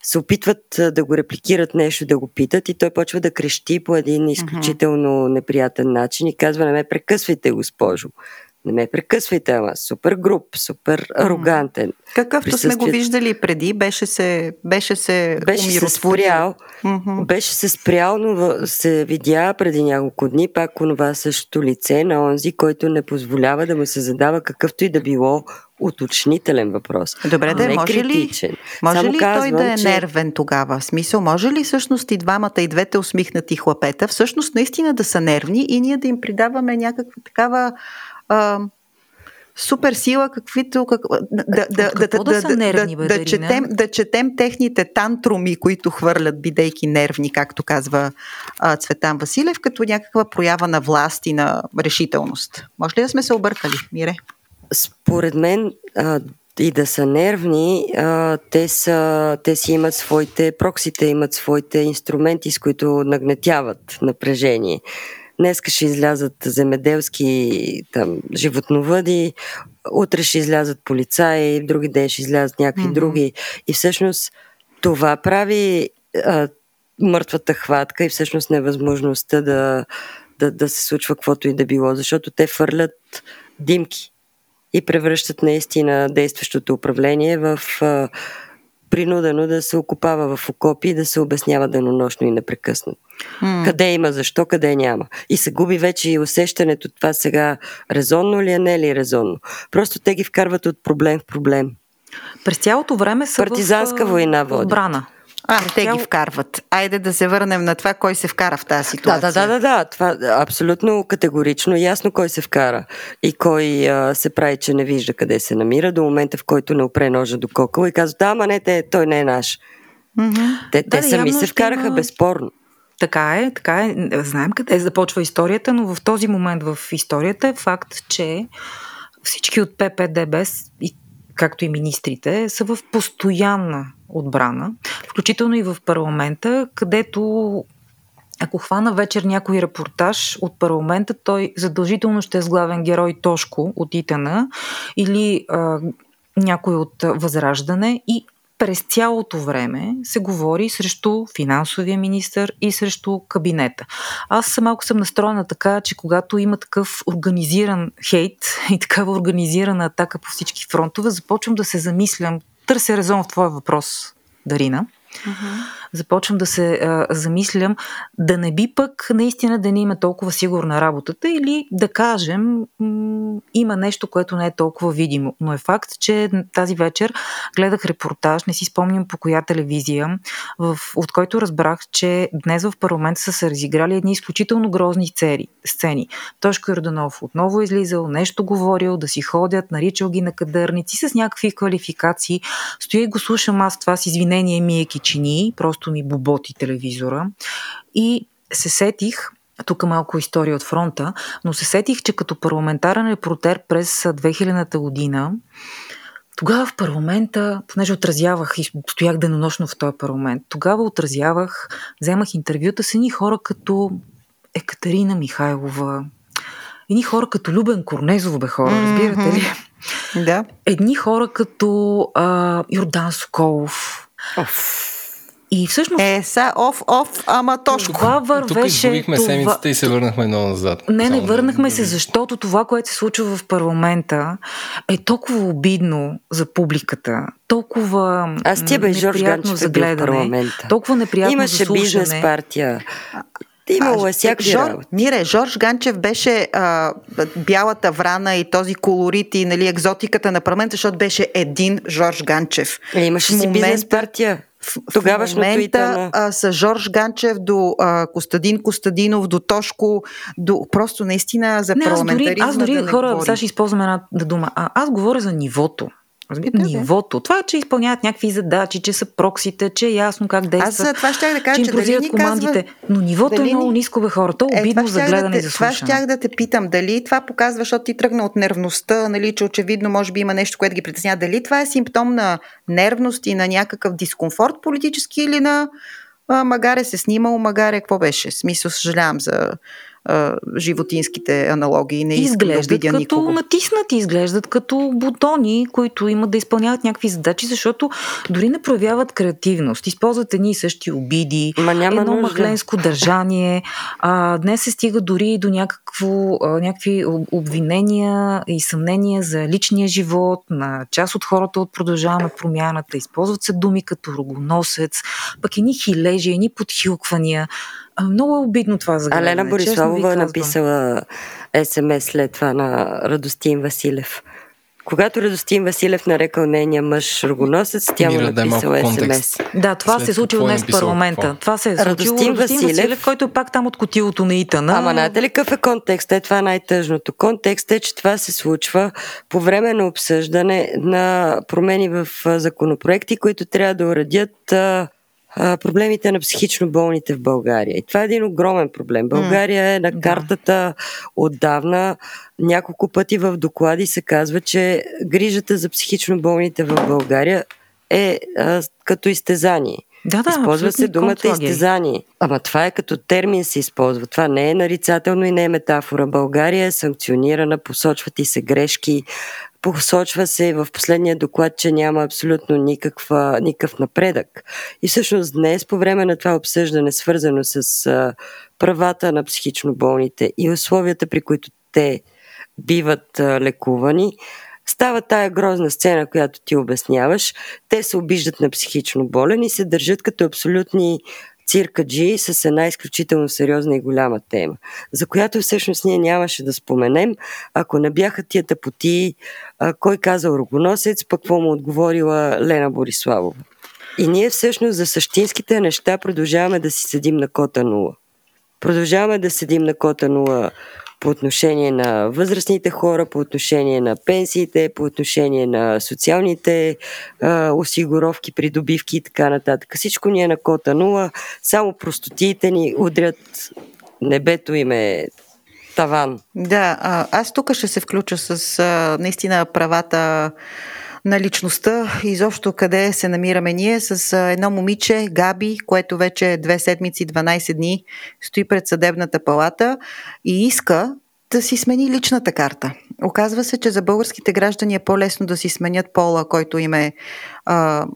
Speaker 3: се опитват да го репликират нещо, да го питат и той почва да крещи по един изключително неприятен начин и казва, не ме прекъсвайте, госпожо. Не ме прекъсвайте, ама супер груп, супер арогантен.
Speaker 2: Какъвто сме го виждали преди, беше се, беше се
Speaker 3: беше се спрял, mm-hmm. беше се спрял, но се видя преди няколко дни пак онова същото лице на онзи, който не позволява да му се задава какъвто и да било уточнителен въпрос.
Speaker 2: Добре, да, може критичен. ли, може Само ли казвам, той да е че... нервен тогава? В смисъл, може ли всъщност и двамата, и двете усмихнати хлапета, всъщност наистина да са нервни и ние да им придаваме някаква такава а, супер сила, каквито... Как, да, да, да, да, да, да, нервни, да, да, четем, да четем техните тантруми, които хвърлят, бидейки нервни, както казва а, Цветан Василев, като някаква проява на власт и на решителност. Може ли да сме се объркали, Мире?
Speaker 3: Според мен а, и да са нервни, а, те, са, те си имат своите, проксите имат своите инструменти, с които нагнетяват напрежение. Днеска ще излязат земеделски там, животновъди, утре ще излязат полицаи, други ден ще излязат някакви mm-hmm. други. И всъщност това прави а, мъртвата хватка и всъщност невъзможността да, да, да се случва каквото и да било, защото те фърлят димки и превръщат наистина действащото управление в а, принудено да се окупава в окопи и да се обяснява денонощно и непрекъснато. Mm. Къде има, защо, къде няма. И се губи вече и усещането това сега резонно ли е, не ли е резонно. Просто те ги вкарват от проблем в проблем.
Speaker 4: През цялото време са
Speaker 3: Партизанска
Speaker 4: в,
Speaker 3: война.
Speaker 4: Отбрана.
Speaker 2: А, те ги вкарват. Айде да се върнем на това, кой се вкара в тази ситуация.
Speaker 3: Да, да, да, да, да. Това абсолютно категорично. Ясно кой се вкара и кой а, се прави, че не вижда къде се намира до момента, в който не опре ножа до кокъл и казва, да, ама не, те, той не е наш. Mm-hmm. Те, да, те сами се вкараха има... безспорно.
Speaker 4: Така е, така е. Знаем къде започва историята, но в този момент в историята е факт, че всички от ППДБ и както и министрите, са в постоянна отбрана, включително и в парламента, където ако хвана вечер някой репортаж от парламента, той задължително ще е с главен герой Тошко от Итана или а, някой от Възраждане и през цялото време се говори срещу финансовия министр и срещу кабинета. Аз малко съм настроена така, че когато има такъв организиран хейт и такава организирана атака по всички фронтове, започвам да се замислям, търся резон в твоя въпрос, Дарина. Uh-huh. Започвам да се а, замислям да не би пък наистина да не има толкова сигурна работата или да кажем м- има нещо, което не е толкова видимо. Но е факт, че тази вечер гледах репортаж, не си спомням по коя телевизия, в, от който разбрах, че днес в парламента са се разиграли едни изключително грозни цери, сцени. Тошко Йорданов отново е излизал, нещо говорил, да си ходят, наричал ги на кадърници с някакви квалификации. Стоя и го слушам аз това с извинение ми е кичини, просто ми боботи телевизора. И се сетих, тук малко история от фронта, но се сетих, че като парламентарен репортер през 2000-та година, тогава в парламента, понеже отразявах и стоях денонощно в този парламент, тогава отразявах, вземах интервюта с едни хора като Екатерина Михайлова, едни хора като Любен Корнезов бе хора, разбирате ли?
Speaker 2: Да.
Speaker 4: Едни хора като а, Йордан Соколов.
Speaker 2: Оф.
Speaker 4: И всъщност...
Speaker 2: Е, са, оф, оф, ама точно.
Speaker 4: Това вървеше... Тук
Speaker 1: изгубихме това... седмицата и се върнахме много назад.
Speaker 4: Не, не, върнахме се, защото това, което се случва в парламента е толкова обидно за публиката, толкова
Speaker 3: Аз ти бе, Жорж Ганчев за гледане, в парламента.
Speaker 4: толкова неприятно
Speaker 3: Имаше
Speaker 4: за слушане.
Speaker 3: бизнес партия. Имало е всякакви
Speaker 2: Жор, Мире, Жорж Ганчев беше а, бялата врана и този колорит и нали, екзотиката на парламента, защото беше един Жорж Ганчев.
Speaker 3: Е, имаше си бизнес партия.
Speaker 2: В, в момента на... с Жорж Ганчев до а, Костадин Костадинов, до Тошко, до просто наистина за не, парламентаризма.
Speaker 4: Аз дори, аз дори да хора, сега ще използвам една дума. А, аз говоря за нивото. Разбира, да, нивото. Това, че изпълняват някакви задачи, че са проксите, че е ясно как действат.
Speaker 2: Аз това ще да кажа, че,
Speaker 4: дали ни командите. Казва, но нивото дали е много ниско, бе хората. Е, обидно за гледане да и за
Speaker 2: слушане. Това щях да те питам. Дали това показва, защото ти тръгна от нервността, нали, че очевидно може би има нещо, което ги притеснява. Дали това е симптом на нервност и на някакъв дискомфорт политически или на а, магаре се снимало, магаре какво беше? Смисъл, съжалявам за а, животинските аналогии. Не изглеждат да видя
Speaker 4: като
Speaker 2: никого.
Speaker 4: натиснати, изглеждат като бутони, които имат да изпълняват някакви задачи, защото дори не проявяват креативност. Използват едни и същи обиди, Ма няма едно нужда. махленско държание. А, днес се стига дори до някакво, а, някакви обвинения и съмнения за личния живот на част от хората от продължаваме промяната. Използват се думи като рогоносец, пък едни хилежи, едни подхилквания. Много е обидно това за
Speaker 3: гледане. Алена Бориславова е написала СМС след това на Радостин Василев. Когато Радостин Василев нарекал нейния мъж рогоносец, тя му написала СМС.
Speaker 4: Да, това След се е случило днес в парламента. Това? това се е случило. Радостин Василев, Василев, който е пак там от котилото на Итана.
Speaker 3: Ама знаете ли какъв е контекст? Е, това е най-тъжното. Контекст е, че това се случва по време на обсъждане на промени в законопроекти, които трябва да уредят проблемите на психично болните в България. И това е един огромен проблем. България е на картата отдавна. Няколко пъти в доклади се казва, че грижата за психично болните в България е а, като изтезание.
Speaker 4: Да, да,
Speaker 3: използва се думата изтезание. Ама това е като термин се използва. Това не е нарицателно и не е метафора. България е санкционирана, посочват и се грешки, Посочва се в последния доклад, че няма абсолютно никаква, никакъв напредък. И всъщност днес, по време на това обсъждане, свързано с а, правата на психично болните и условията, при които те биват а, лекувани, става тая грозна сцена, която ти обясняваш. Те се обиждат на психично болен и се държат като абсолютни циркаджи с една изключително сериозна и голяма тема, за която всъщност ние нямаше да споменем, ако не бяха тия тъпоти, кой казал рогоносец, пък какво му отговорила Лена Бориславова. И ние всъщност за същинските неща продължаваме да си седим на кота нула. Продължаваме да седим на кота нула по отношение на възрастните хора, по отношение на пенсиите, по отношение на социалните а, осигуровки, придобивки и така нататък. Всичко ни е на кота нула, само простотиите ни удрят небето им е таван.
Speaker 2: Да, аз тук ще се включа с а, наистина правата на личността, изобщо къде се намираме ние с едно момиче, Габи, което вече е две седмици, 12 дни, стои пред съдебната палата и иска да си смени личната карта. Оказва се, че за българските граждани е по-лесно да си сменят пола, който им е а,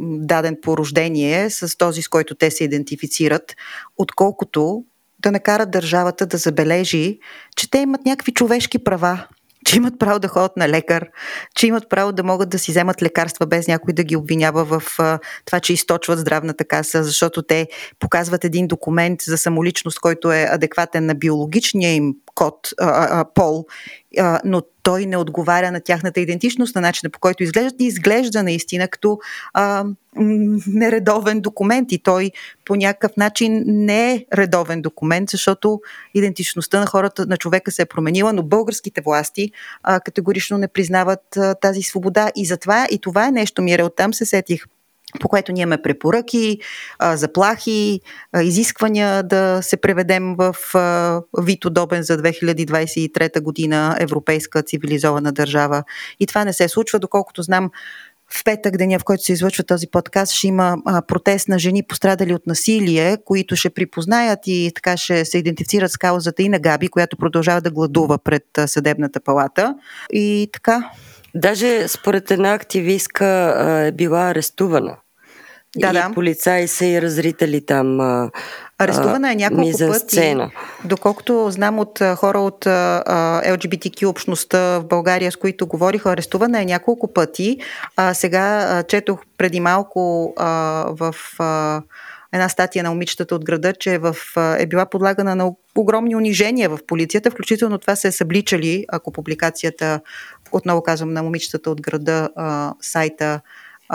Speaker 2: даден по рождение, с този, с който те се идентифицират, отколкото да накарат държавата да забележи, че те имат някакви човешки права, че имат право да ходят на лекар, че имат право да могат да си вземат лекарства без някой да ги обвинява в това, че източват здравната каса, защото те показват един документ за самоличност, който е адекватен на биологичния им код, а, а, пол, а, но той не отговаря на тяхната идентичност, на начина по който изглеждат и изглежда наистина като а, нередовен документ. И той по някакъв начин не е редовен документ, защото идентичността на хората, на човека се е променила, но българските власти а, категорично не признават а, тази свобода. И затова и това е нещо, Мире, оттам се сетих по което ние имаме препоръки, заплахи, изисквания да се преведем в вид удобен за 2023 година европейска цивилизована държава. И това не се случва, доколкото знам, в петък, деня в който се излъчва този подкаст, ще има протест на жени пострадали от насилие, които ще припознаят и така ще се идентифицират с каузата и на Габи, която продължава да гладува пред съдебната палата. И така.
Speaker 3: Даже според една активистка е била арестувана. Да, и да. полицаи са и разритали там.
Speaker 2: Арестувана е няколко пъти. Доколкото знам от хора от LGBTQ общността в България, с които говориха, арестувана е няколко пъти. А, сега четох преди малко а, в а, една статия на момичетата от града, че в, е била подлагана на огромни унижения в полицията, включително това се е събличали, ако публикацията, отново казвам на момичетата от града, а, сайта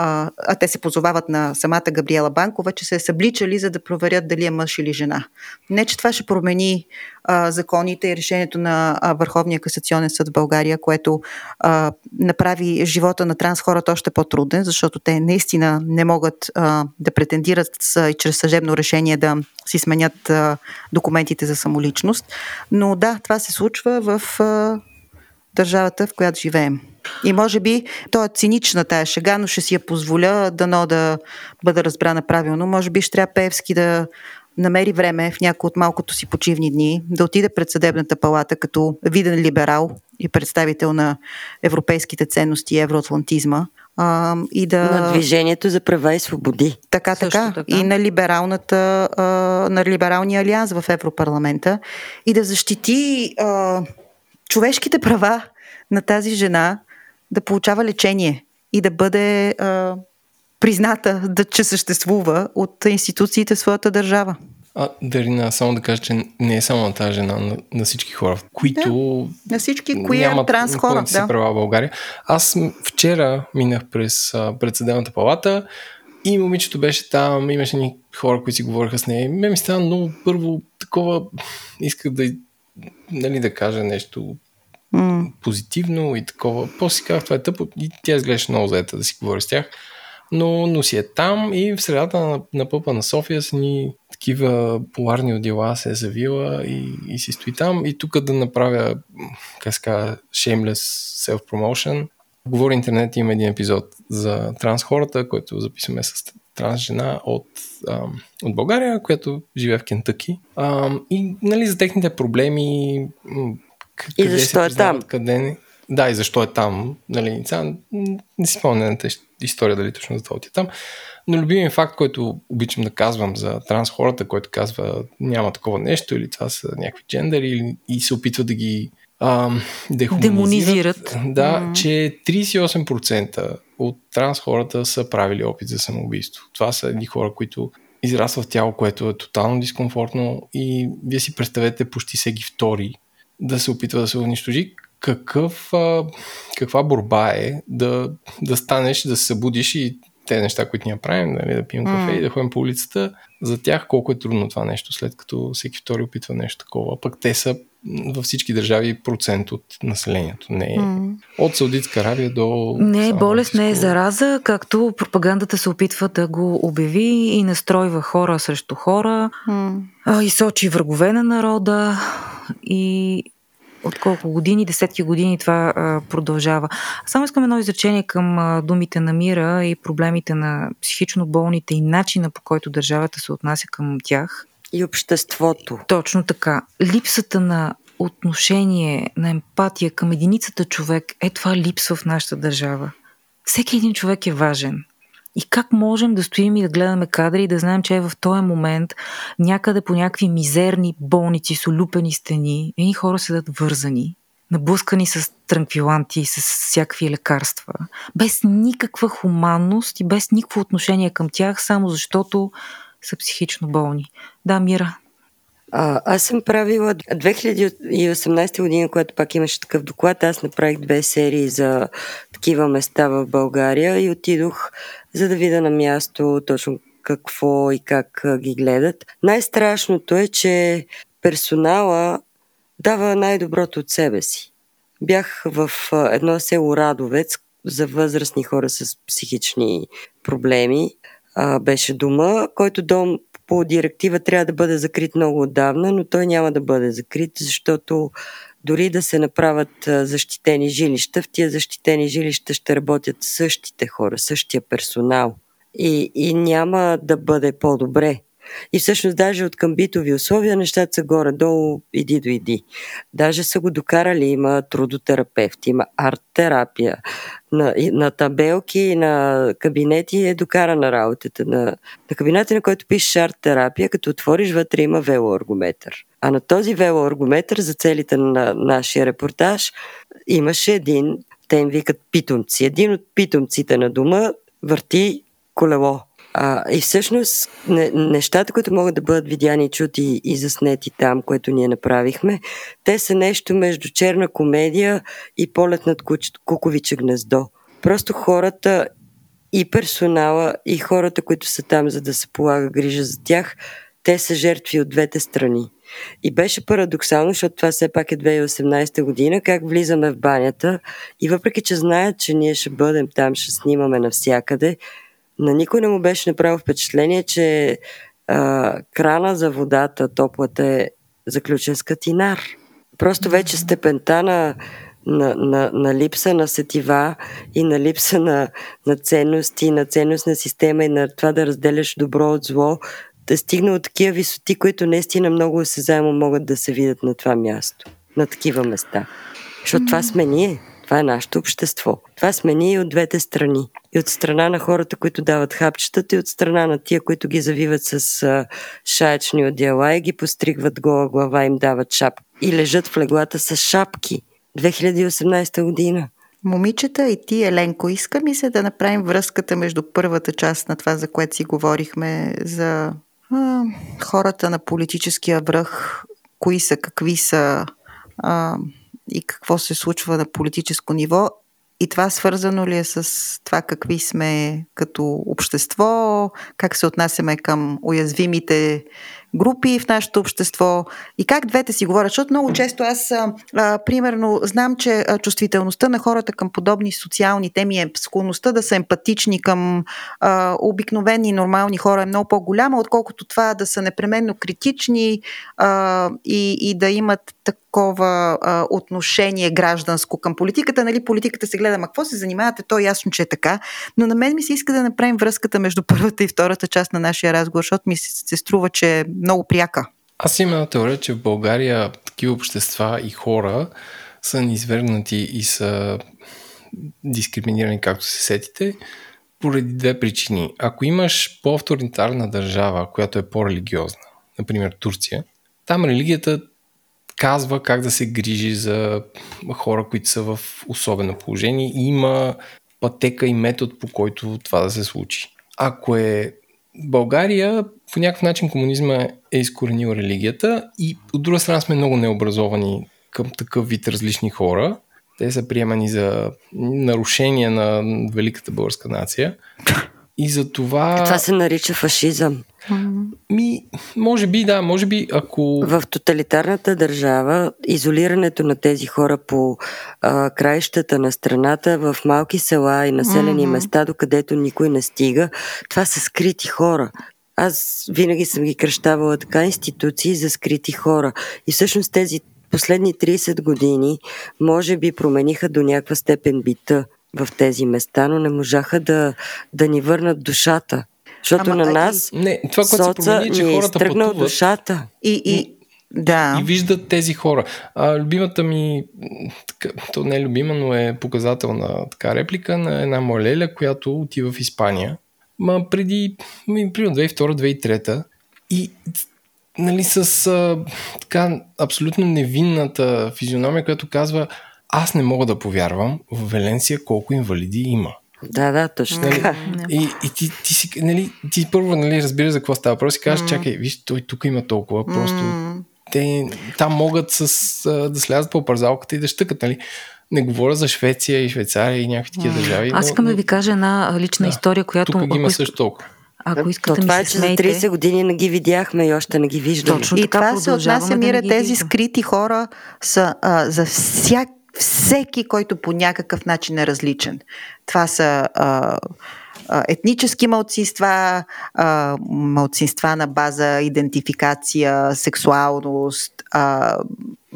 Speaker 2: а, а те се позовават на самата Габриела Банкова, че се е събличали, за да проверят дали е мъж или жена. Не, че това ще промени а, законите и решението на а, Върховния касационен съд в България, което а, направи живота на транс хората още по-труден, защото те наистина не могат а, да претендират с, чрез съжебно решение да си сменят а, документите за самоличност. Но да, това се случва в а, държавата, в която живеем. И може би, то е цинична тая шега, но ще си я позволя дано да бъда разбрана правилно. Може би ще трябва Певски да намери време в някои от малкото си почивни дни да отиде пред съдебната палата като виден либерал и представител на европейските ценности и евроатлантизма. А, и да...
Speaker 3: На движението за права и свободи.
Speaker 2: Така, така. така. И на, либералната, а, на либералния алианс в Европарламента. И да защити а, човешките права на тази жена да получава лечение и да бъде а, призната, да, че съществува от институциите в своята държава.
Speaker 1: А, Дарина, само да кажа, че не е само на тази жена, на, на всички хора, които
Speaker 2: да, на всички, кои нямат транс хора,
Speaker 1: да. права в България. Аз вчера минах през председателната палата и момичето беше там, имаше ни хора, които си говориха с нея. Ме ми стана много първо такова, исках да, нали, да кажа нещо mm. позитивно и такова. После казах, това е тъпо и тя изглеждаше много заета да си говори с тях. Но, но си е там и в средата на, на пъпа на София са ни такива поларни отдела се е завила и, и си стои там. И тук да направя, как се казва, shameless self-promotion. Говори интернет има един епизод за транс хората, който записваме с транс жена от, ам, от България, която живее в Кентъки. Ам, и нали, за техните проблеми,
Speaker 3: къде и защо е там?
Speaker 1: Къде не... Да, и защо е там. Нали, сега, не си спомня на история дали точно за това отиде там. Но любимият факт, който обичам да казвам за транс хората, който казва няма такова нещо или това са някакви джендери или, и се опитва да ги а, демонизират. Да, mm. че 38% от транс хората са правили опит за самоубийство. Това са едни хора, които израстват в тяло, което е тотално дискомфортно и вие си представете почти всеки втори да се опитва да се унищожи, какъв, а, каква борба е да, да станеш, да се събудиш и те неща, които ние правим, нали, да пием кафе mm. и да ходим по улицата, за тях колко е трудно това нещо, след като всеки втори опитва нещо такова. Пък те са във всички държави процент от населението. Не е mm. от Саудитска Аравия до...
Speaker 4: Не е болест, не е зараза, както пропагандата се опитва да го обяви и настройва хора срещу хора, mm. а, и сочи врагове на народа и от колко години, десетки години това а, продължава. Само искам едно изречение към а, думите на мира и проблемите на психично болните и начина по който държавата се отнася към тях.
Speaker 3: И обществото.
Speaker 4: Точно така. Липсата на отношение, на емпатия към единицата човек е това липсва в нашата държава. Всеки един човек е важен. И как можем да стоим и да гледаме кадри и да знаем, че е в този момент някъде по някакви мизерни болници с олюпени стени, едни хора седат вързани, наблъскани с транквиланти, с всякакви лекарства, без никаква хуманност и без никакво отношение към тях, само защото са психично болни. Да, Мира,
Speaker 3: а, аз съм правила 2018 година, когато пак имаше такъв доклад, аз направих две серии за такива места в България и отидох за да видя на място точно какво и как ги гледат. Най-страшното е, че персонала дава най-доброто от себе си. Бях в едно село Радовец за възрастни хора с психични проблеми. беше дома, който дом по директива трябва да бъде закрит много отдавна, но той няма да бъде закрит, защото дори да се направят защитени жилища, в тия защитени жилища ще работят същите хора, същия персонал. И, и няма да бъде по-добре. И всъщност даже от към битови условия нещата са горе-долу, иди до иди. Даже са го докарали, има трудотерапевти, има арт-терапия. На, на табелки и на кабинети е докарана работата. На, на кабинета, на който пишеш арт-терапия, като отвориш вътре има велоаргометър. А на този велоаргометър за целите на нашия репортаж имаше един, те им викат питомци. Един от питомците на дома върти колело а, и всъщност не, нещата, които могат да бъдат видяни, чути и заснети там, което ние направихме, те са нещо между черна комедия и полет над куч, куковиче гнездо. Просто хората и персонала, и хората, които са там, за да се полага грижа за тях, те са жертви от двете страни. И беше парадоксално, защото това все пак е 2018 година, как влизаме в банята и въпреки, че знаят, че ние ще бъдем там, ще снимаме навсякъде, на никой не му беше направил впечатление, че а, крана за водата, топлата е заключен с катинар. Просто вече степента на, на, на, на липса на сетива и на липса на, на ценности, на ценностна система и на това да разделяш добро от зло, стигна от такива висоти, които наистина много осезаемо могат да се видят на това място, на такива места. Защото това сме ние. Това е нашето общество. Това сме ние и от двете страни. И от страна на хората, които дават хапчетата, и от страна на тия, които ги завиват с а, шаечни одеяла и ги постригват гола глава, им дават шапки. И лежат в леглата с шапки. 2018 година.
Speaker 2: Момичета и ти, Еленко, иска ми се да направим връзката между първата част на това, за което си говорихме, за хората на политическия връх, кои са, какви са а, и какво се случва на политическо ниво. И това свързано ли е с това какви сме като общество, как се отнасяме към уязвимите групи в нашето общество и как двете си говорят, защото много често аз, а, а, примерно, знам, че чувствителността на хората към подобни социални теми е склонността да са емпатични към а, обикновени нормални хора е много по-голяма, отколкото това да са непременно критични а, и, и да имат такова а, отношение гражданско към политиката. Нали, политиката се гледа, ма какво се занимавате, то е ясно, че е така. Но на мен ми се иска да направим връзката между първата и втората част на нашия разговор, защото ми се, се струва, че е много пряка.
Speaker 1: Аз имам една теория, че в България такива общества и хора са низвергнати и са дискриминирани, както се сетите, поради две причини. Ако имаш по-авторитарна държава, която е по-религиозна, например Турция, там религията казва как да се грижи за хора, които са в особено положение и има пътека и метод по който това да се случи. Ако е България по някакъв начин комунизма е изкоренил религията и от друга страна сме много необразовани към такъв вид различни хора. Те са приемани за нарушение на великата българска нация. И за това...
Speaker 3: Това се нарича фашизъм.
Speaker 1: Ми, може би, да, може би, ако...
Speaker 3: В тоталитарната държава, изолирането на тези хора по а, краищата на страната, в малки села и населени mm-hmm. места, докъдето никой не стига, това са скрити хора. Аз винаги съм ги кръщавала така институции за скрити хора. И всъщност тези последни 30 години може би промениха до някаква степен бита в тези места, но не можаха да, да ни върнат душата. Защото Ама, на нас
Speaker 1: не, това, което се промени, е, че хората пътуват
Speaker 3: душата.
Speaker 2: И, и, да.
Speaker 1: и виждат тези хора. А, любимата ми, то не е любима, но е показателна така реплика на една моя леля, която отива в Испания. Ма преди, примерно 2002-2003 и нали, с а, така абсолютно невинната физиономия, която казва аз не мога да повярвам в Веленция колко инвалиди има.
Speaker 3: Да, да, точно
Speaker 1: нали, И, и ти, ти, си, нали, ти първо нали, разбираш за какво става въпрос и казваш, mm. чакай, виж, той тук има толкова, просто mm. те там могат с, да слязат по парзалката и да щъкат, нали. Не говоря за Швеция и Швейцария и някакви такива държави.
Speaker 4: Аз искам но, да ви кажа една лична да, история, която...
Speaker 1: Тук ги има също толкова.
Speaker 4: Ако искате
Speaker 3: това
Speaker 4: ми
Speaker 3: е, че за 30 години не ги видяхме и още не ги виждаме.
Speaker 2: Точно и това се отнася, Мира, да тези скрити хора са а, за всяк всеки, който по някакъв начин е различен. Това са а, а, етнически малцинства, а, малцинства на база идентификация, сексуалност, а,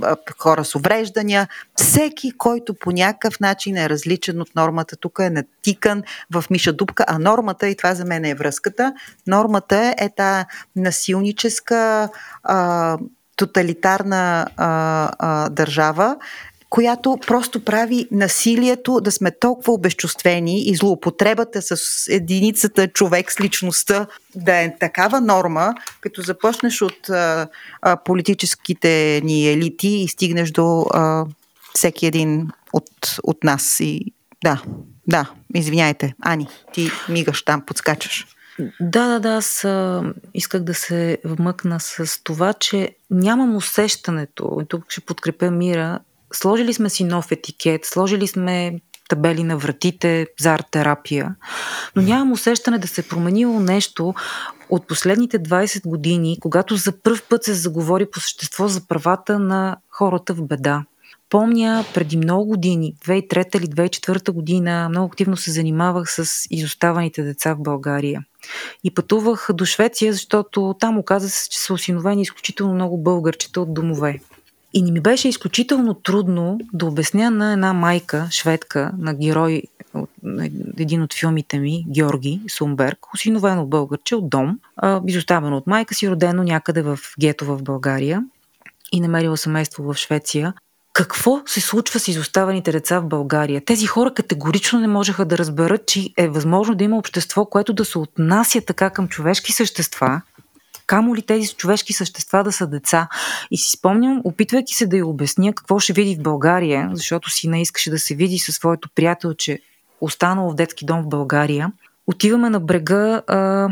Speaker 2: а, хора с увреждания. Всеки, който по някакъв начин е различен от нормата, тук е натикан в миша дупка, а нормата, и това за мен е връзката, нормата е та насилническа а, тоталитарна а, а, държава, която просто прави насилието да сме толкова обезчувствени и злоупотребата с единицата човек с личността да е такава норма, като започнеш от а, а, политическите ни елити и стигнеш до а, всеки един от, от нас. И да, да, извиняйте. Ани, ти мигаш там, подскачаш.
Speaker 4: Да, да, да, аз а, исках да се вмъкна с това, че нямам усещането, и тук ще подкрепя Мира, сложили сме си нов етикет, сложили сме табели на вратите за арт-терапия. Но нямам усещане да се е променило нещо от последните 20 години, когато за първ път се заговори по същество за правата на хората в беда. Помня преди много години, 2003 или 2004 година, много активно се занимавах с изоставаните деца в България. И пътувах до Швеция, защото там оказа се, че са осиновени изключително много българчета от домове. И не ми беше изключително трудно да обясня на една майка, шведка, на герой от един от филмите ми, Георги Сумберг, осиновено българче от дом, изоставено от майка си, родено някъде в гето в България и намерила семейство в Швеция. Какво се случва с изоставените деца в България? Тези хора категорично не можеха да разберат, че е възможно да има общество, което да се отнася така към човешки същества, камо ли тези човешки същества да са деца. И си спомням, опитвайки се да й обясня какво ще види в България, защото си не искаше да се види със своето приятелче, останало в детски дом в България, отиваме на брега а,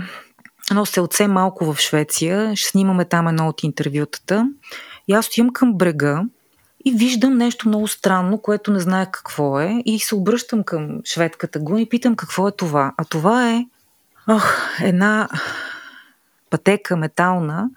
Speaker 4: едно селце малко в Швеция, ще снимаме там едно от интервютата. И аз отивам към брега и виждам нещо много странно, което не знае какво е и се обръщам към шведката го и питам какво е това. А това е ох, една пътека метална,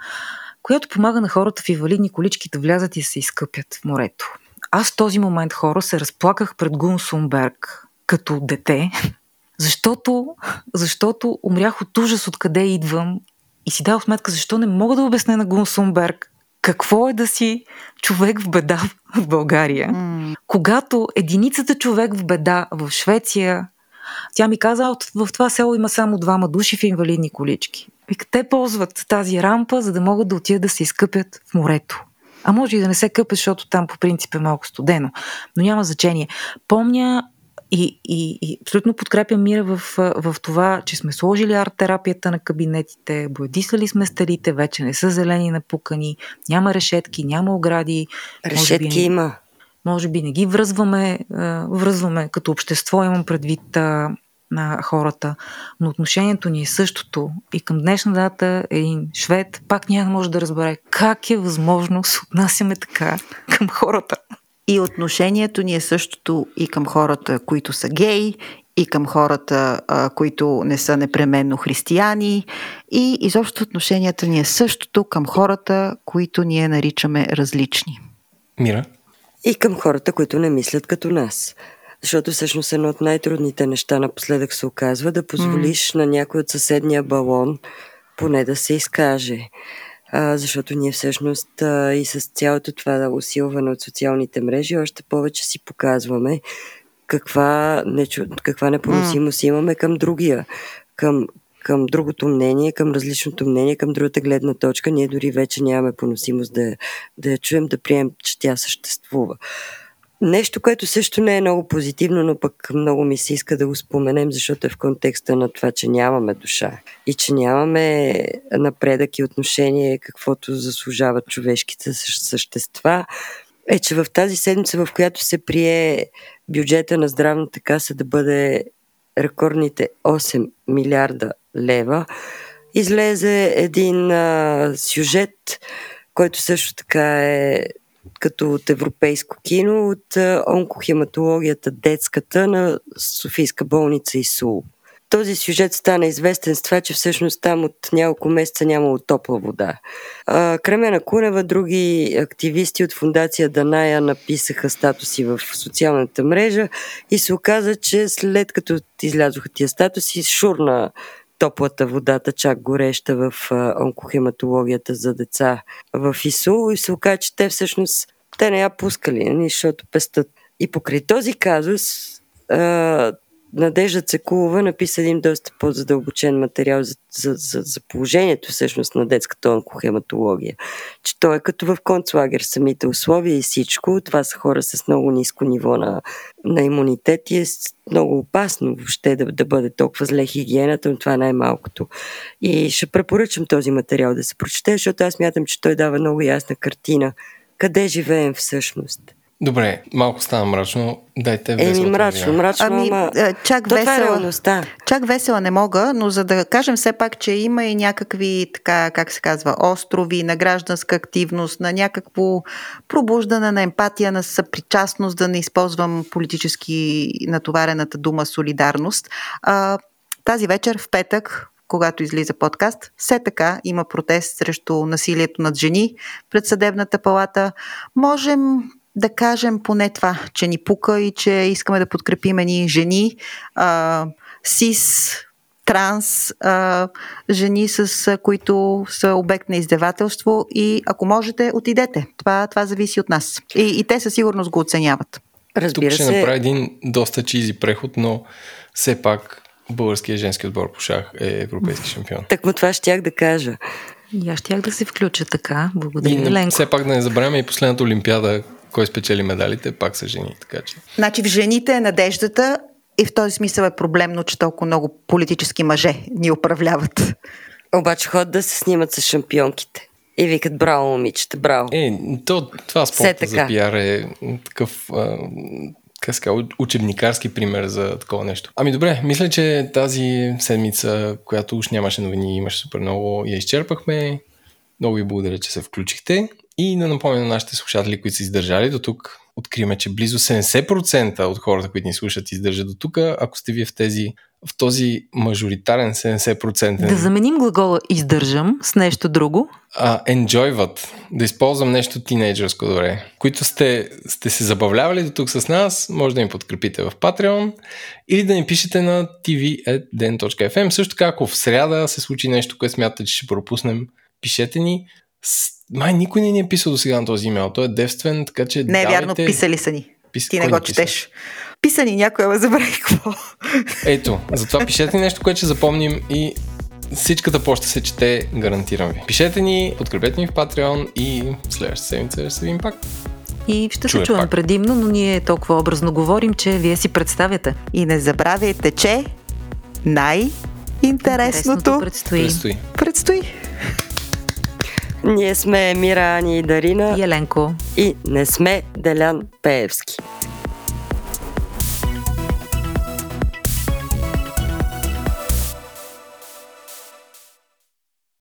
Speaker 4: която помага на хората в инвалидни колички да влязат и се изкъпят в морето. Аз в този момент хора се разплаках пред Гун Сумберг като дете, защото, защото умрях от ужас откъде идвам и си дал сметка защо не мога да обясня на Гун Сумберг какво е да си човек в беда в България. Mm. Когато единицата човек в беда в Швеция, тя ми каза, в това село има само двама души в инвалидни колички. Вика, те ползват тази рампа, за да могат да отидат да се изкъпят в морето. А може и да не се къпят, защото там по принцип е малко студено. Но няма значение. Помня и, и, и абсолютно подкрепям Мира в, в това, че сме сложили арт-терапията на кабинетите, боядисали сме старите, вече не са зелени напукани, няма решетки, няма огради.
Speaker 3: Решетки може би, има.
Speaker 4: Може би не ги връзваме, връзваме като общество, имам предвид на хората, но отношението ни е същото. И към днешна дата един швед пак няма може да разбере как е възможно се отнасяме така към хората.
Speaker 2: И отношението ни е същото и към хората, които са гей, и към хората, а, които не са непременно християни. И изобщо отношението ни е същото към хората, които ние наричаме различни.
Speaker 1: Мира?
Speaker 3: И към хората, които не мислят като нас. Защото всъщност едно от най-трудните неща напоследък се оказва да позволиш mm. на някой от съседния балон поне да се изкаже. А, защото ние всъщност а, и с цялото това усилване от социалните мрежи още повече си показваме каква, нечу, каква непоносимост mm. имаме към другия, към, към другото мнение, към различното мнение, към другата гледна точка. Ние дори вече нямаме поносимост да, да я чуем, да приемем, че тя съществува. Нещо, което също не е много позитивно, но пък много ми се иска да го споменем, защото е в контекста на това, че нямаме душа и че нямаме напредък и отношение, каквото заслужават човешките същества, е, че в тази седмица, в която се прие бюджета на здравната каса да бъде рекордните 8 милиарда лева, излезе един а, сюжет, който също така е като от европейско кино, от онкохематологията детската на Софийска болница ИСУЛ. Този сюжет стана известен с това, че всъщност там от няколко месеца нямало топла вода. Кремена Кунева, други активисти от фундация Даная написаха статуси в социалната мрежа и се оказа, че след като излязоха тия статуси, шурна топлата водата, чак гореща в онкохематологията за деца в ИСУ и се оказа, че те всъщност те не я пускали, нали, защото пестат. И покрай този казус Надежда Цекулова написа един доста по-задълбочен материал за, за, за, за положението всъщност на детската онкохематология. Че той е като в концлагер, самите условия и всичко. Това са хора с много ниско ниво на, на имунитет и е много опасно въобще да, да бъде толкова зле хигиената, но това е най-малкото. И ще препоръчам този материал да се прочете, защото аз мятам, че той дава много ясна картина къде живеем всъщност
Speaker 1: Добре, малко стана мрачно. Дайте
Speaker 3: Еми,
Speaker 1: веселата
Speaker 3: мрачно, мрачно,
Speaker 2: Ами,
Speaker 3: ама...
Speaker 2: е, чак
Speaker 3: То е
Speaker 2: весела.
Speaker 3: реалността.
Speaker 2: Чак весела не мога, но за да кажем все пак, че има и някакви, така, как се казва, острови на гражданска активност, на някакво пробуждане на емпатия, на съпричастност, да не използвам политически натоварената дума солидарност. А, тази вечер, в петък, когато излиза подкаст, все така има протест срещу насилието над жени пред съдебната палата. Можем да кажем поне това, че ни пука и че искаме да подкрепим ни жени, а, сис, транс, а, жени, с а, които са обект на издевателство и ако можете, отидете. Това, това зависи от нас. И, и те със сигурност го оценяват.
Speaker 1: Тук
Speaker 3: Разбира
Speaker 1: ще
Speaker 3: се,
Speaker 1: направя един доста чизи преход, но все пак българският женски отбор по шах е европейски шампион.
Speaker 3: так му това щях да кажа.
Speaker 4: И аз щях да се включа така. Благодаря,
Speaker 1: И не,
Speaker 4: Ленко.
Speaker 1: все пак да не забравяме и последната олимпиада, кой спечели медалите, пак са жени. Така че.
Speaker 2: Значи в жените е надеждата и в този смисъл е проблемно, че толкова много политически мъже ни управляват.
Speaker 3: Обаче ход да се снимат с шампионките. И викат, браво, момичета, браво.
Speaker 1: Е, то, това спорта за пиар е такъв а, казва, учебникарски пример за такова нещо. Ами добре, мисля, че тази седмица, която уж нямаше новини, имаше супер много, я изчерпахме. Много ви благодаря, че се включихте. И да напомня на нашите слушатели, които са издържали до тук, откриме, че близо 70% от хората, които ни слушат, издържат до тук. Ако сте вие в тези в този мажоритарен 70%.
Speaker 4: Да заменим глагола издържам с нещо друго.
Speaker 1: А, enjoyват, да използвам нещо тинейджърско добре, които сте, сте се забавлявали до тук с нас, може да ни подкрепите в Patreon или да ни пишете на tv.den.fm. Също така, ако в сряда се случи нещо, което смятате, че ще пропуснем, пишете ни. Май никой не ни е писал до сега на този имейл. Той е девствен, така че
Speaker 2: Не е
Speaker 1: давайте...
Speaker 2: вярно, писали са ни.
Speaker 1: Пис...
Speaker 2: Ти не го четеш. Писани някой, ама забравих какво.
Speaker 1: Ето, затова пишете нещо, което ще запомним и всичката почта се чете, гарантирам ви. Пишете ни, подкрепете ни в Patreon и следващата седмица ще се видим пак.
Speaker 4: И ще
Speaker 1: Чуя
Speaker 4: се чуем
Speaker 1: пак.
Speaker 4: предимно, но ние толкова образно говорим, че вие си представяте.
Speaker 2: И не забравяйте, че най-интересното
Speaker 4: предстои.
Speaker 1: Предстои.
Speaker 2: предстои.
Speaker 3: Ние сме Мира, Ани и Дарина
Speaker 4: И Еленко.
Speaker 3: и не сме Делян Пеевски.